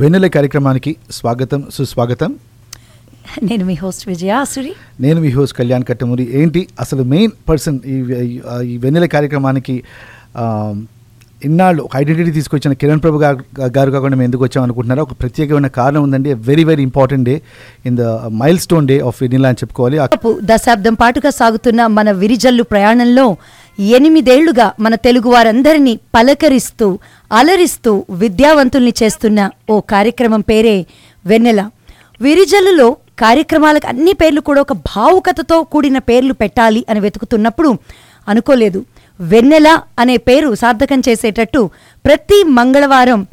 వెన్నెల కార్యక్రమానికి స్వాగతం సుస్వాగతం. నేను మీ హోస్ట్ విజయాసురి నేను మీ హోస్ట్ కళ్యాణ్ కట్టమూరి. ఏంటి? అసలు మెయిన్ పర్సన్ ఈ వెన్నెల కార్యక్రమానికి ఇన్నాళ్ళు ఒక ఐడెంటిటీ తీసుకొచ్చిన కిరణ్ ప్రభు గారు గారు కాకుండా మేము ఎందుకు వచ్చాం అనుకుంటున్నారా? ఒక ప్రత్యేకమైన కారణం ఉందండి. Very very important day in the milestone day of vanilla అని చెప్పుకోవాలి. దశాబ్దం పాటుగా సాగుతున్న మన విరిజల్లు ప్రయాణంలో ఎనిమిదేళ్ళుగా మన తెలుగువారందరినీ పలకరిస్తూ అలరిస్తూ విద్యావంతుల్ని చేస్తున్న ఓ కార్యక్రమం పేరే వెన్నెల. విరిజల్లులో కార్యక్రమాలకు అన్ని పేర్లు కూడా ఒక భావుకతతో కూడిన పేర్లు పెట్టాలి అని వెతుకుతున్నప్పుడు అనుకోలేదు. వెన్నెల అనే పేరు సార్థకం చేసేటట్టు ప్రతి మంగళవారం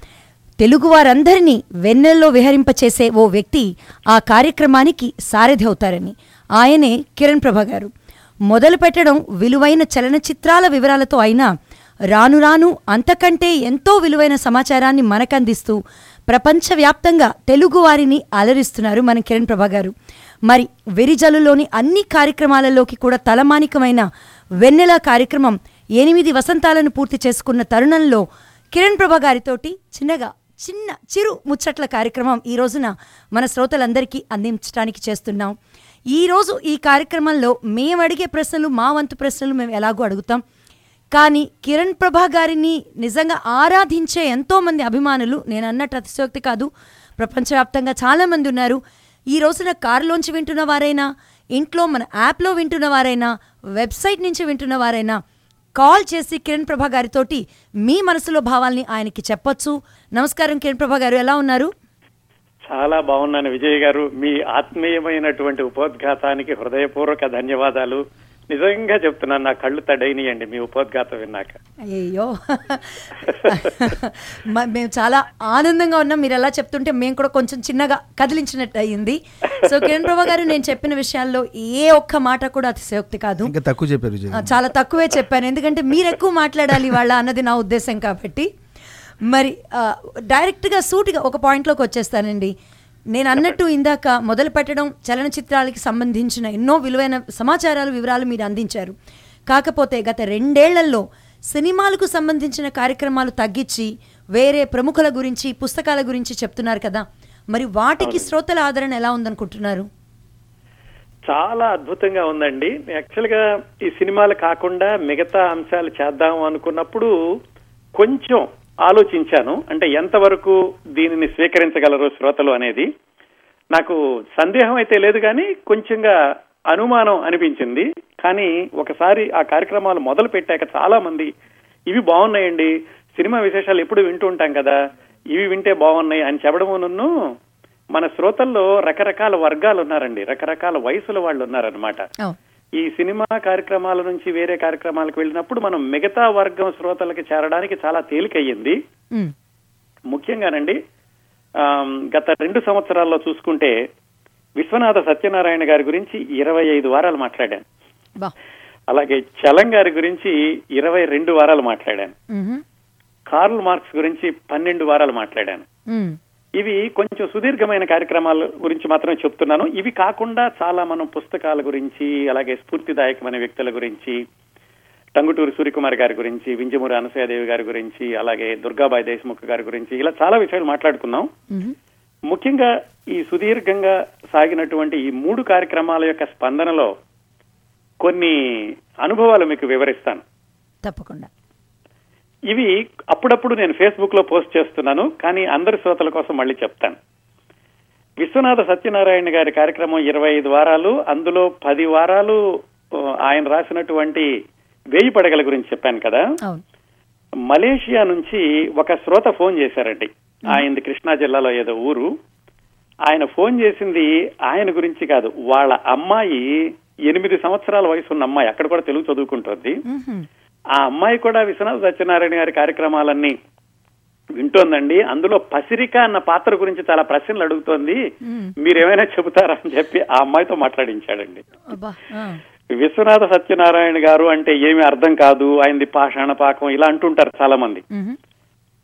తెలుగు వారందరినీ వెన్నెల్లో విహరింపచేసే ఓ వ్యక్తి ఆ కార్యక్రమానికి సారథి అవుతారని. ఆయనే కిరణ్ ప్రభ గారు మొదలు పెట్టడం విలువైన చలనచిత్రాల వివరాలతో అయినా రాను రాను అంతకంటే ఎంతో విలువైన సమాచారాన్ని మనకందిస్తూ ప్రపంచవ్యాప్తంగా తెలుగు వారిని అలరిస్తున్నారు మన కిరణ్ ప్రభా గారు. మరి వెరిజలులోని అన్ని కార్యక్రమాలలోకి కూడా తలమానికమైన వెన్నెల కార్యక్రమం ఎనిమిది వసంతాలను పూర్తి చేసుకున్న తరుణంలో కిరణ్ ప్రభా గారితోటి చిన్నగా చిన్న చిరు ముచ్చట్ల కార్యక్రమం ఈ రోజున మన శ్రోతలందరికీ అందించడానికి చేస్తున్నాం. ఈరోజు ఈ కార్యక్రమంలో మేము అడిగే ప్రశ్నలు మా వంతు ప్రశ్నలు మేము ఎలాగో అడుగుతాం. కానీ కిరణ్ ప్రభా గారిని నిజంగా ఆరాధించే ఎంతోమంది అభిమానులు నేను అన్నట్టు అతిశయోక్తి కాదు ప్రపంచవ్యాప్తంగా చాలామంది ఉన్నారు. ఈ రోజున కారులోంచి వింటున్న వారైనా ఇంట్లో మన యాప్లో వింటున్న వారైనా వెబ్సైట్ నుంచి వింటున్న వారైనా కాల్ చేసి కిరణ్ ప్రభా గారితోటి మీ మనసులో భావాల్ని ఆయనకి చెప్పొచ్చు. నమస్కారం కిరణ్ ప్రభా గారు ఎలా ఉన్నారు? చాలా బాగున్నాను విజయ్ గారు. మీ ఆత్మీయమైనటువంటి ఉపోద్ఘాతానికి హృదయపూర్వక ధన్యవాదాలు. నిజంగా చెప్తున్నాను నా కళ్ళు తడైనయండి మీ ఉపోద్ఘాతం విన్నాక. అయ్యో మేము చాలా ఆనందంగా ఉన్నాం. మీరు ఎలా చెప్తుంటే మేము కూడా కొంచెం చిన్నగా కదిలించినట్టు అయ్యింది సో కిరణ్ ప్రభా గారు నేను చెప్పిన విషయాల్లో ఏ ఒక్క మాట కూడా అతిశయోక్తి కాదు. ఇంకా తక్కువ చెప్పారు చాలా తక్కువే చెప్పాను. ఎందుకంటే మీరు ఎక్కువ మాట్లాడాలి వాళ్ళ అన్నది నా ఉద్దేశం కాబట్టి. మరి డైరెక్ట్గా సూటిగా ఒక పాయింట్లోకి వచ్చేస్తానండి. నేను అన్నట్టు ఇందాక మొదలు పెట్టడం చలనచిత్రాలకి సంబంధించిన ఎన్నో విలువైన సమాచారాలు వివరాలు మీరు అందించారు. కాకపోతే గత రెండేళ్ళలో సినిమాలకు సంబంధించిన కార్యక్రమాలు తగ్గించి వేరే ప్రముఖుల గురించి పుస్తకాల గురించి చెప్తున్నారు కదా. మరి వాటికి శ్రోతల ఆదరణ ఎలా ఉందనుకుంటున్నారు? చాలా అద్భుతంగా ఉందండి. యాక్చువల్గా ఈ సినిమాలు కాకుండా మిగతా అంశాలు చేద్దాం అనుకున్నప్పుడు కొంచెం ఆలోచించాను. అంటే ఎంతవరకు దీనిని స్వీకరించగలరు శ్రోతలు అనేది. నాకు సందేహం అయితే లేదు కానీ కొంచెంగా అనుమానం అనిపించింది. కానీ ఒకసారి ఆ కార్యక్రమాలు మొదలు పెట్టాక చాలా మంది ఇవి బాగున్నాయండి. సినిమా విశేషాలు ఎప్పుడు వింటూ ఉంటాం కదా. ఇవి వింటే బాగున్నాయి అని చెప్పడమును మన శ్రోతల్లో రకరకాల వర్గాలు ఉన్నారండి. రకరకాల వయసుల వాళ్ళు ఉన్నారనమాట ఈ సినిమా కార్యక్రమాల నుంచి వేరే కార్యక్రమాలకు వెళ్ళినప్పుడు మనం మిగతా వర్గం శ్రోతలకి చేరడానికి చాలా తేలికయ్యింది. ముఖ్యంగానండి గత రెండు సంవత్సరాల్లో చూసుకుంటే విశ్వనాథ సత్యనారాయణ గారి గురించి ఇరవై ఐదు వారాలు మాట్లాడాను అలాగే చలం గారి గురించి ఇరవై రెండు వారాలు మాట్లాడాను. కార్ల్ మార్క్స్ గురించి పన్నెండు వారాలు మాట్లాడాను. ఇవి కొంచెం సుదీర్ఘమైన కార్యక్రమాల గురించి మాత్రమే చెప్తున్నాను. ఇవి కాకుండా చాలా మనం పుస్తకాల గురించి అలాగే స్ఫూర్తిదాయకమైన వ్యక్తుల గురించి టంగుటూరి సూర్యకుమార్ గారి గురించి వింజమూరి అనసూయదేవి గారి గురించి అలాగే దుర్గాబాయి దేశముఖ్ గారి గురించి ఇలా చాలా విషయాలు మాట్లాడుకున్నాం. ముఖ్యంగా ఈ సుదీర్ఘంగా సాగినటువంటి ఈ మూడు కార్యక్రమాల యొక్క స్పందనలో కొన్ని అనుభవాలు మీకు వివరిస్తాను. తప్పకుండా. ఇవి అప్పుడప్పుడు నేను ఫేస్బుక్లో పోస్ట్ చేస్తున్నాను కానీ అందరి శ్రోతల కోసం మళ్ళీ చెప్తాను. విశ్వనాథ సత్యనారాయణ గారి కార్యక్రమం ఇరవై ఐదు వారాలు అందులో పది వారాలు ఆయన రాసినటువంటి వేయి పడగల గురించి చెప్పాను కదా. మలేషియా నుంచి ఒక శ్రోత ఫోన్ చేశారండి. ఆయనది కృష్ణా జిల్లాలో ఏదో ఊరు. ఆయన ఫోన్ చేసింది ఆయన గురించి కాదు. వాళ్ళ అమ్మాయి ఎనిమిది సంవత్సరాల వయసు ఉన్న అమ్మాయి అక్కడ కూడా తెలుగు చదువుకుంటుంది. ఆ అమ్మాయి కూడా విశ్వనాథ సత్యనారాయణ గారి కార్యక్రమాలన్నీ వింటోందండి. అందులో పసిరిక అన్న పాత్ర గురించి చాలా ప్రశ్నలు అడుగుతోంది. మీరేమైనా చెబుతారా అని చెప్పి ఆ అమ్మాయితో మాట్లాడించాడండి. విశ్వనాథ సత్యనారాయణ గారు అంటే ఏమి అర్థం కాదు. ఆయనది పాషాణ పాకం ఇలా అంటుంటారు చాలా మంది.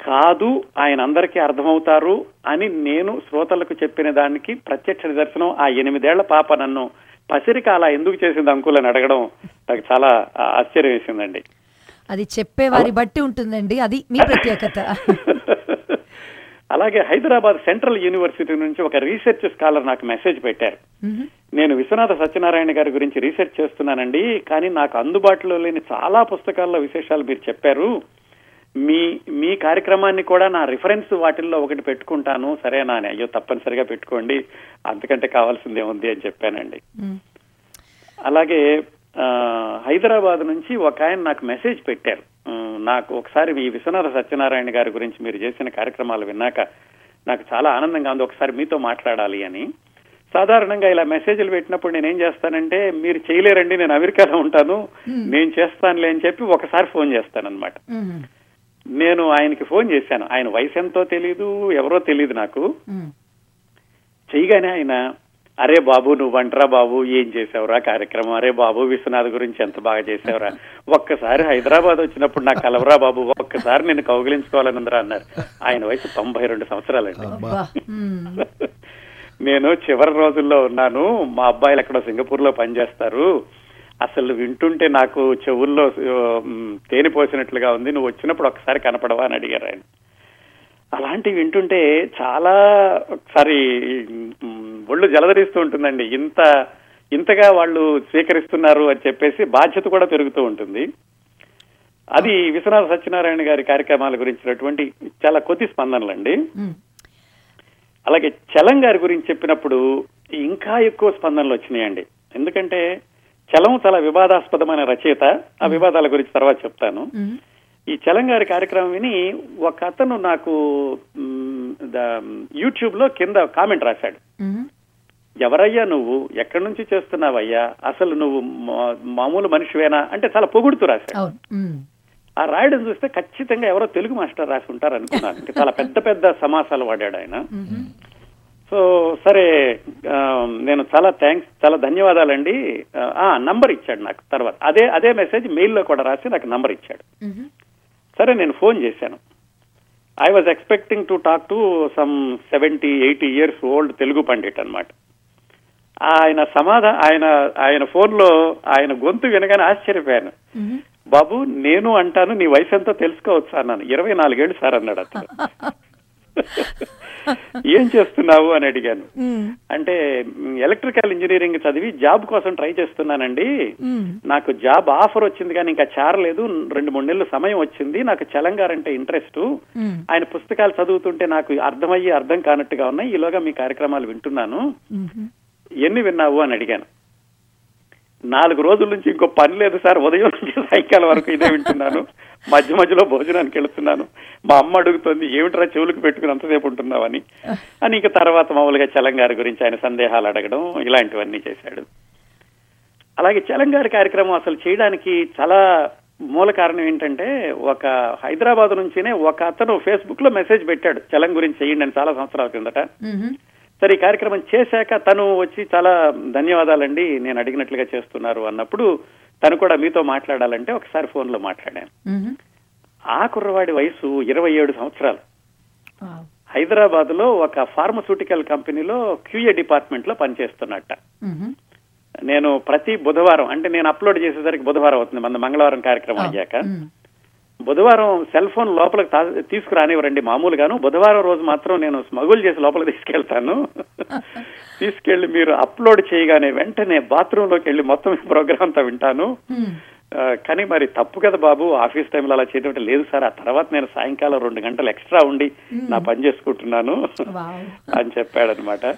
కాదు ఆయన అందరికీ అర్థమవుతారు అని నేను శ్రోతలకు చెప్పిన దానికి ప్రత్యక్ష నిదర్శనం. ఆ ఎనిమిదేళ్ళ పాప నన్ను పసిరిక అలా ఎందుకు చేసింది అంకుల్ అని అడగడం నాకు చాలా ఆశ్చర్యం వేసిందండి. అది చెప్పే వారి బట్టి ఉంటుందండి. అది మీ ప్రత్యేకత. అలాగే హైదరాబాద్ సెంట్రల్ యూనివర్సిటీ నుంచి ఒక రీసెర్చ్ స్కాలర్ నాకు మెసేజ్ పెట్టారు. నేను విశ్వనాథ సత్యనారాయణ గారి గురించి రీసెర్చ్ చేస్తున్నానండి కానీ నాకు అందుబాటులో లేని చాలా పుస్తకాల్లో విశేషాలు మీరు చెప్పారు. మీ మీ కార్యక్రమాన్ని కూడా నా రిఫరెన్స్ వాటిల్లో ఒకటి పెట్టుకుంటాను. సరేనా అని. అయ్యో తప్పనిసరిగా పెట్టుకోండి. అంతకంటే కావాల్సిందే ఉంది అని చెప్పానండి. అలాగే హైదరాబాద్ నుంచి ఒక ఆయన నాకు మెసేజ్ పెట్టారు. నాకు ఒకసారి మీ విశ్వనాథ సత్యనారాయణ గారి గురించి మీరు చేసిన కార్యక్రమాలు విన్నాక నాకు చాలా ఆనందంగా ఉంది. ఒకసారి మీతో మాట్లాడాలి అని. సాధారణంగా ఇలా మెసేజ్లు పెట్టినప్పుడు నేను ఏం చేస్తానంటే మీరు చేయలేరండి నేను అమెరికాలో ఉంటాను నేను చేస్తానులే అని చెప్పి ఒకసారి ఫోన్ చేస్తానన్నమాట. నేను ఆయనకి ఫోన్ చేశాను. ఆయన వయసు ఎంతో తెలీదు ఎవరో తెలియదు నాకు. చేయగానే ఆయన అరే బాబు నువ్వు అంటరా బాబు ఏం చేసావురా కార్యక్రమం? అరే బాబు విశ్వనాథ్ గురించి ఎంత బాగా చేసావురా? ఒక్కసారి హైదరాబాద్ వచ్చినప్పుడు నాకు కలవరా బాబు ఒక్కసారి నేను కౌగిలించుకోవాలని ఉందిరా అన్నారు. ఆయన వయసు తొంభై రెండు సంవత్సరాలండి. నేను చివరి రోజుల్లో ఉన్నాను. మా అబ్బాయిలు ఎక్కడో సింగపూర్లో పనిచేస్తారు. అసలు వింటుంటే నాకు చెవుల్లో తేనె పోసినట్లుగా ఉంది. నువ్వు వచ్చినప్పుడు ఒకసారి కనపడవా అని అడిగారు ఆయన. అలాంటివి వింటుంటే చాలా ఒకసారి ఒళ్ళు జలధరిస్తూ ఉంటుందండి. ఇంత ఇంతగా వాళ్ళు స్వీకరిస్తున్నారు అని చెప్పేసి బాధ్యత కూడా పెరుగుతూ ఉంటుంది. అది విశ్వనాథ సత్యనారాయణ గారి కార్యక్రమాల గురించినటువంటి చాలా కొద్ది స్పందనలండి. అలాగే చలం గారి గురించి చెప్పినప్పుడు ఇంకా ఎక్కువ స్పందనలు వచ్చినాయండి. ఎందుకంటే చలం చాలా వివాదాస్పదమైన రచయిత. ఆ వివాదాల గురించి తర్వాత చెప్తాను. ఈ చలం గారి కార్యక్రమం విని ఒక అతను నాకు యూట్యూబ్లో కింద కామెంట్ రాశాడు. ఎవరయ్యా నువ్వు? ఎక్కడి నుంచి చేస్తున్నావయ్యా? అసలు నువ్వు మామూలు మనిషివేనా? అంటే చాలా పొగుడుతూ రాశాడు. ఆ రాయడం చూస్తే ఖచ్చితంగా ఎవరో తెలుగు మాస్టర్ రాసి ఉంటారు అనుకున్నాను. ఇంకా చాలా పెద్ద పెద్ద సమాసాలు వాడాడు ఆయన. సో సరే నేను చాలా థ్యాంక్స్ చాలా ధన్యవాదాలండి. ఆ నంబర్ ఇచ్చాడు నాకు తర్వాత. అదే అదే మెసేజ్ మెయిల్లో కూడా రాసి నాకు నంబర్ ఇచ్చాడు. సరే నేను ఫోన్ చేశాను. I was expecting to talk to some seventy eighty years old Telugu pandit అన్నమాట. ఆయన సమాధా ఆయన ఆయన ఫోన్లో ఆయన గొంతు వినగానే ఆశ్చర్యపోయాను. బాబు నేను అంటాను నీ వయసు ఎంతో తెలుసుకోవచ్చు అన్నాను ఇరవై నాలుగేళ్ళు సార్ అన్నాడు అతను ఏం చేస్తున్నావు అని అడిగాను. అంటే ఎలక్ట్రికల్ ఇంజనీరింగ్ చదివి జాబ్ కోసం ట్రై చేస్తున్నానండి. నాకు జాబ్ ఆఫర్ వచ్చింది కానీ ఇంకా చేరలేదు రెండు మూడు నెలలు సమయం వచ్చింది నాకు చలంగారంటే ఇంట్రెస్ట్. ఆయన పుస్తకాలు చదువుతుంటే నాకు అర్థమయ్యి అర్థం కానట్టుగా ఉన్నాయి ఈలోగా మీ కార్యక్రమాలు వింటున్నాను. ఎన్ని విన్నావు అని అడిగాను. నాలుగు రోజుల నుంచి ఇంకో పని లేదు సార్ ఉదయం నుంచి సాయంకాలం వరకు ఇదే వింటున్నాను. మధ్య మధ్యలో భోజనానికి వెళుతున్నాను. మా అమ్మ అడుగుతుంది ఏమిట్రా చెవులకు పెట్టుకుని అంతసేపు ఉంటున్నావని అని. ఇంకా తర్వాత మామూలుగా చలంగారి గురించి ఆయన సందేహాలు అడగడం ఇలాంటివన్నీ చేశాడు. అలాగే చలంగారి కార్యక్రమం అసలు చేయడానికి చాలా మూల కారణం ఏంటంటే ఒక హైదరాబాద్ నుంచినే ఒక అతను ఫేస్బుక్లో మెసేజ్ పెట్టాడు చలం గురించి చేయండి అని చాలా సంవత్సరాల కిందట. సరే ఈ కార్యక్రమం చేశాక తను వచ్చి చాలా ధన్యవాదాలండి నేను అడిగినట్లుగా చేస్తున్నారు అన్నప్పుడు తను కూడా మీతో మాట్లాడాలంటే ఒకసారి ఫోన్లో మాట్లాడాను. ఆ కుర్రవాడి వయసు ఇరవై ఏడు సంవత్సరాలు. హైదరాబాద్లో ఒక ఫార్మస్యూటికల్ కంపెనీలో క్యూఏ డిపార్ట్మెంట్లో పనిచేస్తున్నట్ట. నేను ప్రతి బుధవారం అంటే నేను అప్లోడ్ చేసేసరికి బుధవారం అవుతుంది మన మంగళవారం కార్యక్రమం అయ్యాక. బుధవారం సెల్ ఫోన్ లోపలికి తీసుకురానివ్వరండి మామూలుగాను. బుధవారం రోజు మాత్రం నేను స్మగుల్ చేసి లోపలికి తీసుకెళ్తాను. తీసుకెళ్ళి మీరు అప్లోడ్ చేయగానే వెంటనే బాత్రూమ్లోకి వెళ్ళి మొత్తం ప్రోగ్రామ్ అంతా వింటాను. కానీ మరి తప్పు కదా బాబు. ఆఫీస్ టైంలో అలా చేయడం లేదు సార్. ఆ తర్వాత నేను సాయంకాలం రెండు గంటలు ఎక్స్ట్రా ఉండి నా పని చేసుకుంటున్నాను. అని చెప్పాడనమాట.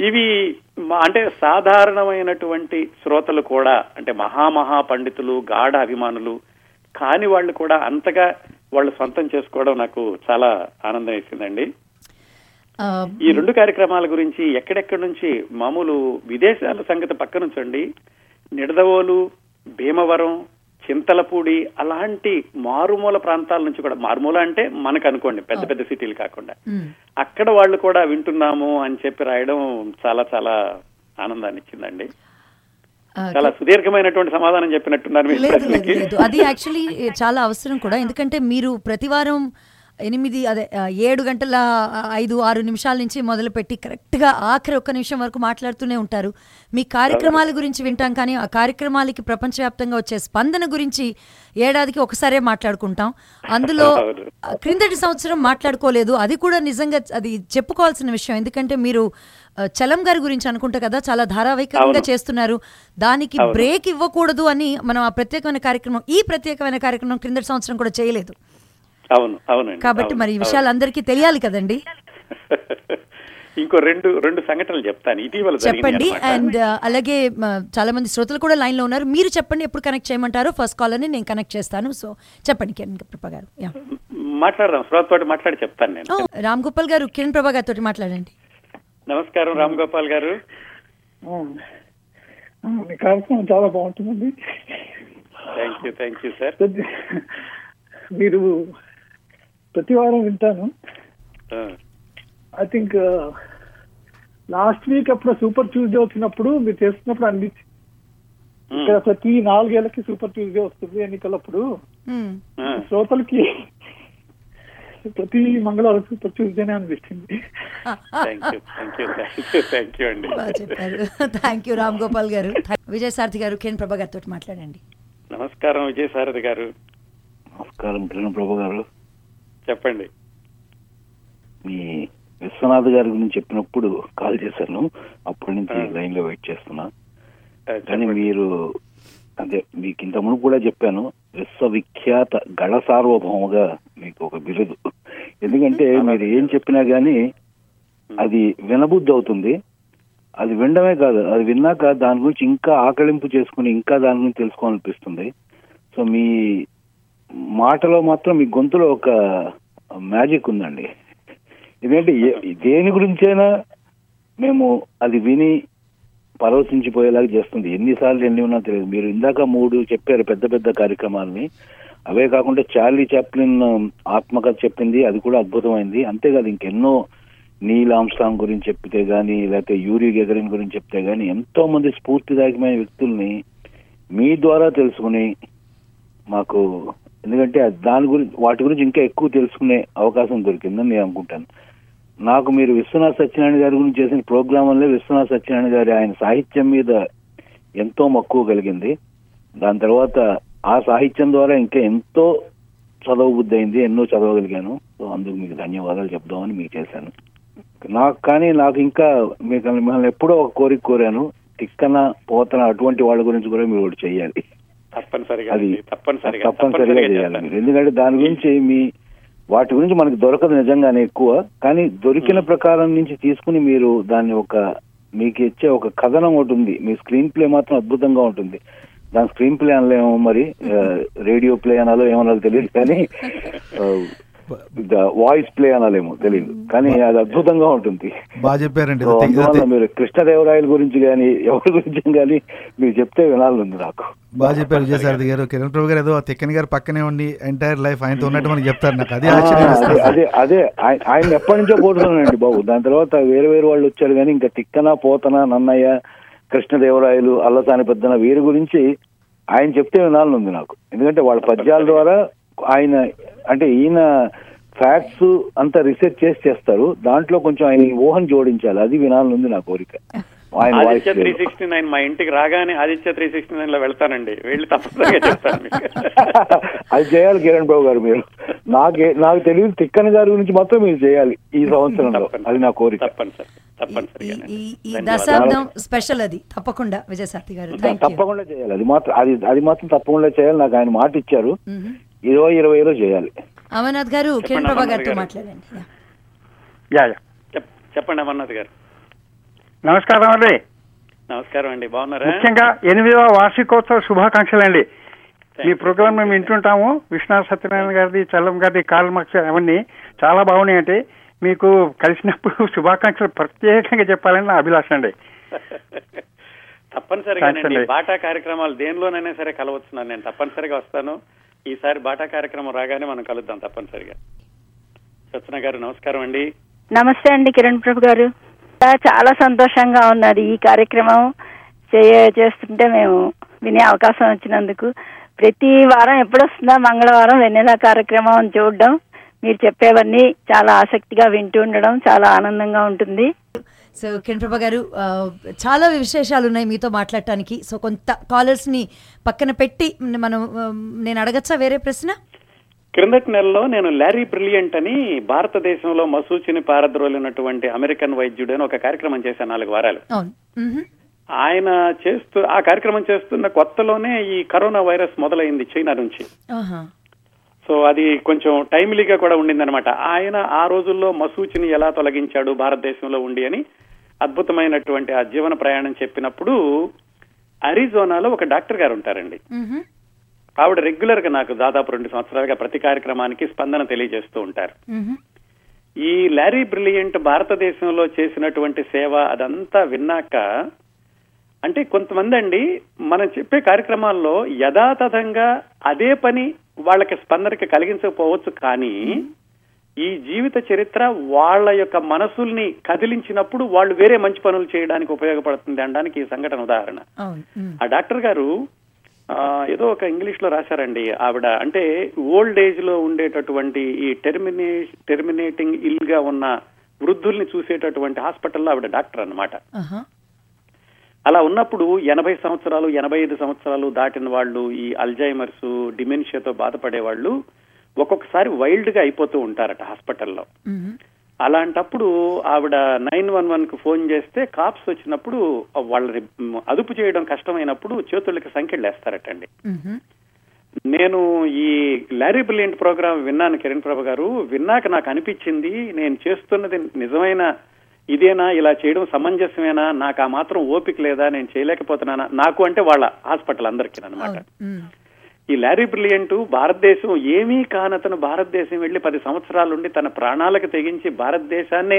ఇవి అంటే సాధారణమైనటువంటి శ్రోతలు కూడా అంటే మహామహా పండితులు గాఢ అభిమానులు కాని వాళ్ళు కూడా అంతగా వాళ్ళు సొంతం చేసుకోవడం నాకు చాలా ఆనందం వేసిందండి. ఈ రెండు కార్యక్రమాల గురించి ఎక్కడెక్కడి నుంచి మామూలు విదేశాల సంగతి పక్కనుంచండి నిడదవోలు భీమవరం చింతలపూడి అలాంటి మారుమూల ప్రాంతాల నుంచి కూడా మారుమూల అంటే మనకు అనుకోండి పెద్ద పెద్ద సిటీలు కాకుండా. అక్కడ వాళ్ళు కూడా వింటున్నాము అని చెప్పి రాయడం చాలా చాలా ఆనందాన్ని ఇచ్చిందండి చాలా సుదీర్ఘమైనటువంటి సమాధానం చెప్పినట్టున్నారు అది యాక్చువల్లీ చాలా అవసరం కూడా. ఎందుకంటే మీరు ప్రతి వారం ఎనిమిది అదే ఏడు గంటల ఐదు ఆరు నిమిషాల నుంచి మొదలుపెట్టి కరెక్ట్గా ఆఖరి ఒక్క నిమిషం వరకు మాట్లాడుతూనే ఉంటారు. మీ కార్యక్రమాల గురించి వింటాం కానీ ఆ కార్యక్రమాలకి ప్రపంచవ్యాప్తంగా వచ్చే స్పందన గురించి ఏడాదికి ఒకసారే మాట్లాడుకుంటాం. అందులో క్రిందటి సంవత్సరం మాట్లాడుకోలేదు. అది కూడా నిజంగా అది చెప్పుకోవాల్సిన విషయం. ఎందుకంటే మీరు చలం గారి గురించి అనుకుంటా కదా చాలా ధారావాహికంగా. చేస్తున్నారు. దానికి. బ్రేక్ ఇవ్వకూడదు అని మనం ఆ ప్రత్యేకమైన కార్యక్రమం ఈ ప్రత్యేకమైన కార్యక్రమం క్రిందటి సంవత్సరం కూడా చేయలేదు. అవును అవునండి కాబట్టి అవును, మరి ఈ అవును. విషయాలు అందరికీ తెలియాలి కదండి. ఇంకో రెండు రెండు సంఘటనలు చెప్తాను. ఇటీవల చెప్పండి. అండ్ అలాగే చాలా మంది శ్రోతలు కూడా లైన్లో ఉన్నారు. మీరు చెప్పండి ఎప్పుడు కనెక్ట్ చేయమంటారో? ఫస్ట్ కాల్ అని నేను కనెక్ట్ చేస్తాను. సో చెప్పండి కిరణ్ ప్రభా గారు. యా. మాట్లాడదాం. మాట్లాడి చెప్తాను నేను. రామ్ గోపాల్ గారు కిరణ్ ప్రభా గారితో మాట్లాడండి. నమస్కారం రామ్ గోపాల్ గారు. మీ కార్యక్రమం చాలా బాగుంటుందండి. Thank you thank you sir. మీరు ప్రతి వారం వింటాను. ఐ థింక్ లాస్ట్ వీక్ అప్పుడు సూపర్ ట్యూస్డే వచ్చినప్పుడు మీరు చేస్తున్నప్పుడు అనిపించి ఇక్కడ ప్రతి నాలుగేళ్ళకి సూపర్ ట్యూస్డే వస్తుంది ఎన్నికలప్పుడు. శ్రోతలకి ప్రతి మంగళవారం సూపర్ ట్యూస్డేనే అనిపిస్తుంది. థ్యాంక్ యూ రామ్ గోపాల్ గారు. విజయ్ సారథి గారు కిరణ్ ప్రభా గారితో మాట్లాడండి. నమస్కారం విజయ్ సారథి గారు. నమస్కారం కిరణ్ ప్రభు గారు. చెప్పండి. మీ విశ్వనాథ్ గారి గురించి చెప్పినప్పుడు కాల్ చేశాను. అప్పటి నుంచి. లైన్లో వెయిట్ చేస్తున్నా. కానీ. మీరు అదే మీకు ఇంత మునుపు కూడా చెప్పాను విశ్వవిఖ్యాత గళ సార్వభౌమగా మీకు ఒక బిరుదు. ఎందుకంటే మీరు ఏం చెప్పినా గానీ అది వినబుద్ధి అవుతుంది. అది వినడమే కాదు అది విన్నాక దాని గురించి ఇంకా ఆకలింపు చేసుకుని ఇంకా దాని గురించి తెలుసుకోవాలనిపిస్తుంది. సో మీ మాటలో మాత్రం మీ గొంతులో ఒక మ్యాజిక్ ఉందండి. ఎందుకంటే దేని గురించైనా మేము అది విని పరవశించిపోయేలాగా చేస్తుంది. ఎన్నిసార్లు ఎన్ని ఉన్నా తెలియదు. మీరు ఇందాక మూడు చెప్పారు పెద్ద పెద్ద కార్యక్రమాలని. అవే కాకుండా చార్లీ చాప్లిన్ ఆత్మకథ చెప్పింది అది కూడా అద్భుతమైంది. అంతేకాదు ఇంకెన్నో నీల్ ఆమ్స్టాంగ్ గురించి చెప్తే గానీ లేకపోతే యూరి గెగరిన్ గురించి చెప్తే గానీ ఎంతో మంది స్ఫూర్తిదాయకమైన వ్యక్తుల్ని మీ ద్వారా తెలుసుకుని మాకు ఎందుకంటే దాని గురించి వాటి గురించి ఇంకా ఎక్కువ తెలుసుకునే అవకాశం దొరికిందని నేను అనుకుంటాను. నాకు మీరు విశ్వనాథ్ సత్యనారాయణ గారి గురించి చేసిన ప్రోగ్రామ్ వల్లే విశ్వనాథ్ సత్యనారాయణ గారి ఆయన సాహిత్యం మీద ఎంతో మక్కువ కలిగింది. దాని తర్వాత ఆ సాహిత్యం ద్వారా ఇంకా ఎంతో చదవబుద్ధి అయింది ఎన్నో చదవగలిగాను. సో అందుకు మీకు ధన్యవాదాలు చెప్దామని మీకు చేశాను. నాకు కానీ నాకు ఇంకా మీకు మిమ్మల్ని ఎప్పుడో ఒక కోరిక కోరాను. తిక్కన పోతన అటువంటి వాళ్ళ గురించి కూడా మీరు ఒకటి చెయ్యాలి. తప్పనిసరిగా అది తప్పనిసరిగా తప్పనిసరిగా చేయాలి. ఎందుకంటే దాని గురించి మీ వాటి గురించి మనకి దొరకదు నిజంగానే ఎక్కువ. కానీ దొరికిన ప్రకారం నుంచి తీసుకుని మీరు దాన్ని ఒక మీకు ఇచ్చే ఒక కథనం ఒకటి ఉంది. మీ స్క్రీన్ ప్లే మాత్రం అద్భుతంగా ఉంటుంది. దాని స్క్రీన్ ప్లే అనలేమో మరి రేడియో ప్లే అనాలో ఏమనాలో తెలియదు కానీ వాయిస్ ప్లే అనాలేమో తెలియదు కానీ అది అద్భుతంగా ఉంటుంది. బాగా చెప్పారండి. మీరు కృష్ణదేవరాయల గురించి కానీ ఎవరి గురించి కానీ మీరు చెప్తే వినాలని నాకు. బాగా చెప్పారు విజయసారథి గారు. కిరణ్ ప్రభు గారు ఏదో తిక్కన్ గారు పక్కనే ఉండి ఎంటైర్ లైఫ్ ఆయనతో ఉన్నట్టు మనకి చెప్తారు నాకు. అదే ఆశ్చర్యం అదే. అదే అదే ఆయ- ఆయన ఎప్పటి నుంచో కోరుతున్నానండి బాబు. దాని తర్వాత వేరే వేరే వాళ్ళు వచ్చారు కానీ ఇంకా తిక్కన పోతన నన్నయ్య కృష్ణదేవరాయలు అల్లసాని పెద్దన వీరి గురించి ఆయన చెప్తే వినాలని ఉంది నాకు. ఎందుకంటే వాళ్ళ పద్యాల ద్వారా ఆయన అంటే ఈయన ఫ్యాక్ట్స్ అంతా రీసెర్చ్ చేసి చేస్తారు దాంట్లో కొంచెం ఆయన ఊహను జోడించాలి. అది వినాలని ఉంది నా కోరిక. ఆయన ఆదిత్య త్రీ సిక్స్టీ నైన్ మా ఇంటికి రాగానే ఆదిత్య త్రీ సిక్స్టీ నైన్లో వెళ్తానండి. వెళ్ళి తప్పనిసరిగా చెప్తాను. అది చేయాలి కిరణ్ బాబు గారు మీరు. నాకే నాకు తెలియదు తిక్కన గారి గురించి మాత్రం మీరు చేయాలి ఈ సంవత్సరంలో. తప్పని- అది నా కోరిక. ఈ- ధన్యవాదాలు. దశాబ్దం స్పెషల్ అది. తప్పకుండా విజయసారథి గారు. తప్పకుండా చేయాలి. అది మాత్రం అది అది మాత్రం తప్పకుండా చేయాలి. నాకు ఆయన మాట ఇచ్చారు. ఇరవై ఇరవైలో చేయాలి. అమర్నాథ్ గారు కిరణ్ చెప్పండి, ప్రభా అమర్నాథ్ గారితో గారు. మాట్లాడండి. యా. Yeah yeah. చెప్- చెప్పండి అమర్నాథ్ గారు. నమస్కారం అండి. నమస్కారం అండి. బాగున్నారా? ముఖ్యంగా ఎనిమిదవ వార్షికోత్సవ శుభాకాంక్షలు అండి. మీ. ప్రోగ్రామ్ మేము వింటుంటాము. విశ్వనాథ్ సత్యనారాయణ గారిది చల్లం గారిది కాల్ మార్క్స్ అవన్నీ చాలా బాగున్నాయి అంటే మీకు కలిసినప్పుడు శుభాకాంక్షలు ప్రత్యేకంగా చెప్పాలని నా అభిలాష అండి. అండి. బాటా కార్యక్రమాలు దేనిలోనైనా సరే కలవచ్చున్నాను నేను తప్పనిసరిగా వస్తాను. ఈసారి బాటా కార్యక్రమం రాగానే మనం కలుద్దాం తప్పనిసరిగా. సత్యన గారు నమస్కారం అండి. నమస్తే అండి కిరణ్ ప్రభు గారు. చాలా సంతోషంగా ఉన్నది ఈ కార్యక్రమం చేయ చేస్తుంటే మేము వినే అవకాశం వచ్చినందుకు. ప్రతి వారం ఎప్పుడొస్తుందా మంగళవారం వెన్నెల కార్యక్రమం అని చూడడం. మీరు చెప్పేవన్నీ చాలా ఆసక్తిగా వింటూ ఉండడం చాలా ఆనందంగా ఉంటుంది. సో కిరణ్ ప్రభా గారు చాలా విశేషాలు ఉన్నాయి మీతో మాట్లాడటానికి. సో కొంత కాలర్స్ని పక్కన పెట్టి మనం నేను అడగచ్చా వేరే ప్రశ్న? క్రిందటి నెలలో నేను లారీ బ్రిలియంట్ అని భారతదేశంలో మసూచిని పారద్రోలినటువంటి అమెరికన్ వైద్యుడు అని ఒక కార్యక్రమం చేశాను నాలుగు వారాలు. ఆయన చేస్తూ ఆ కార్యక్రమం చేస్తున్న కొత్తలోనే ఈ కరోనా వైరస్ మొదలైంది చైనా నుంచి. సో అది కొంచెం టైమ్లీగా కూడా ఉండిందనమాట ఆయన ఆ రోజుల్లో మసూచిని ఎలా తొలగించాడు భారతదేశంలో ఉండి అని అద్భుతమైనటువంటి ఆ జీవన ప్రయాణం చెప్పినప్పుడు అరిజోనాలో ఒక డాక్టర్ గారు ఉంటారండి. ఆవిడ రెగ్యులర్గా నాకు దాదాపు రెండు సంవత్సరాలుగా ప్రతి కార్యక్రమానికి స్పందన తెలియజేస్తూ ఉంటారు. ఈ లారీ బ్రిలియంట్ భారతదేశంలో చేసినటువంటి సేవ అదంతా విన్నాక అంటే కొంతమంది అండి మనం చెప్పే కార్యక్రమాల్లో యథాతథంగా అదే పని వాళ్ళకి స్పందనకి కలిగించకపోవచ్చు కానీ ఈ జీవిత చరిత్ర వాళ్ళ యొక్క మనసుల్ని కదిలించినప్పుడు వాళ్ళు వేరే మంచి పనులు చేయడానికి ఉపయోగపడుతుంది అనడానికి ఈ సంఘటన ఉదాహరణ. ఆ డాక్టర్ గారు ఏదో ఒక ఇంగ్లీష్లో రాశారండి ఆవిడ. అంటే ఓల్డ్ ఏజ్లో ఉండేటటువంటి ఈ టెర్మినే టెర్మినేటింగ్ ఇల్గా ఉన్న వృద్ధుల్ని చూసేటటువంటి హాస్పిటల్లో ఆవిడ డాక్టర్ అన్నమాట. ఆహా. అలా ఉన్నప్పుడు ఎనభై సంవత్సరాలు ఎనభై ఐదు సంవత్సరాలు దాటిన వాళ్ళు ఈ అల్జైమర్స్ డిమెన్షియాతో బాధపడే వాళ్ళు ఒక్కొక్కసారి వైల్డ్గా అయిపోతూ ఉంటారట హాస్పిటల్లో. అలాంటప్పుడు ఆవిడ నైన్ వన్ వన్కు ఫోన్ చేస్తే కాప్స్ వచ్చినప్పుడు వాళ్ళని అదుపు చేయడం కష్టమైనప్పుడు చేతులకి సంఖ్యలు వేస్తారటండి. నేను ఈ లారీ బ్రిలియంట్ ప్రోగ్రామ్ విన్నాను కిరణ్ ప్రభ గారు విన్నాక నాకు అనిపించింది నేను చేస్తున్నది నిజమైన ఇదేనా ఇలా చేయడం సమంజసమేనా నాకు ఆ మాత్రం ఓపిక లేదా నేను చేయలేకపోతున్నానా నాకు అంటే వాళ్ళ హాస్పిటల్ అందరికీ అనమాట. ఈ లారీ బ్రిలియంట్ భారతదేశం ఏమీ కానతను భారతదేశం వెళ్ళి పది సంవత్సరాలుండి తన ప్రాణాలకు తెగించి భారతదేశాన్నే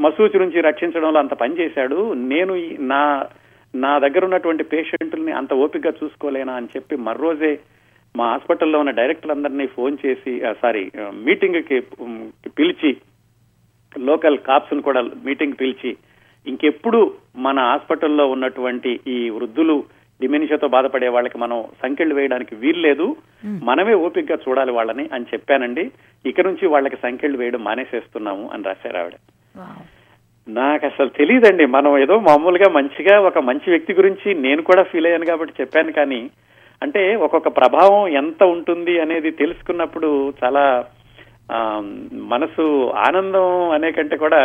మసూచి నుంచి రక్షించడంలో అంత పనిచేశాడు నేను నా నా దగ్గర ఉన్నటువంటి పేషెంట్లని అంత ఓపికగా చూసుకోలేనా అని చెప్పి మర్రోజే మా హాస్పిటల్లో ఉన్న డైరెక్టర్లందరినీ ఫోన్ చేసి సారీ మీటింగ్కి పిలిచి లోకల్ కాప్స్ కూడా మీటింగ్ పిలిచి ఇంకెప్పుడు మన హాస్పిటల్లో ఉన్నటువంటి ఈ వృద్ధులు డిమెన్షియాతో బాధపడే వాళ్ళకి మనం సంఖ్యలు వేయడానికి వీల్లేదు మనమే ఓపికగా చూడాలి వాళ్ళని అని చెప్పానండి. ఇక నుంచి వాళ్ళకి సంఖ్యలు వేయడం మానేసేస్తున్నాము అని రాశారు ఆవిడ. నాకు అసలు తెలియదండి మనం ఏదో మామూలుగా మంచిగా ఒక మంచి వ్యక్తి గురించి నేను కూడా ఫీల్ అయ్యాను కాబట్టి చెప్పాను కానీ అంటే ఒక్కొక్క ప్రభావం ఎంత ఉంటుంది అనేది తెలుసుకున్నప్పుడు చాలా మనసు ఆనందం అనే కంటే కూడా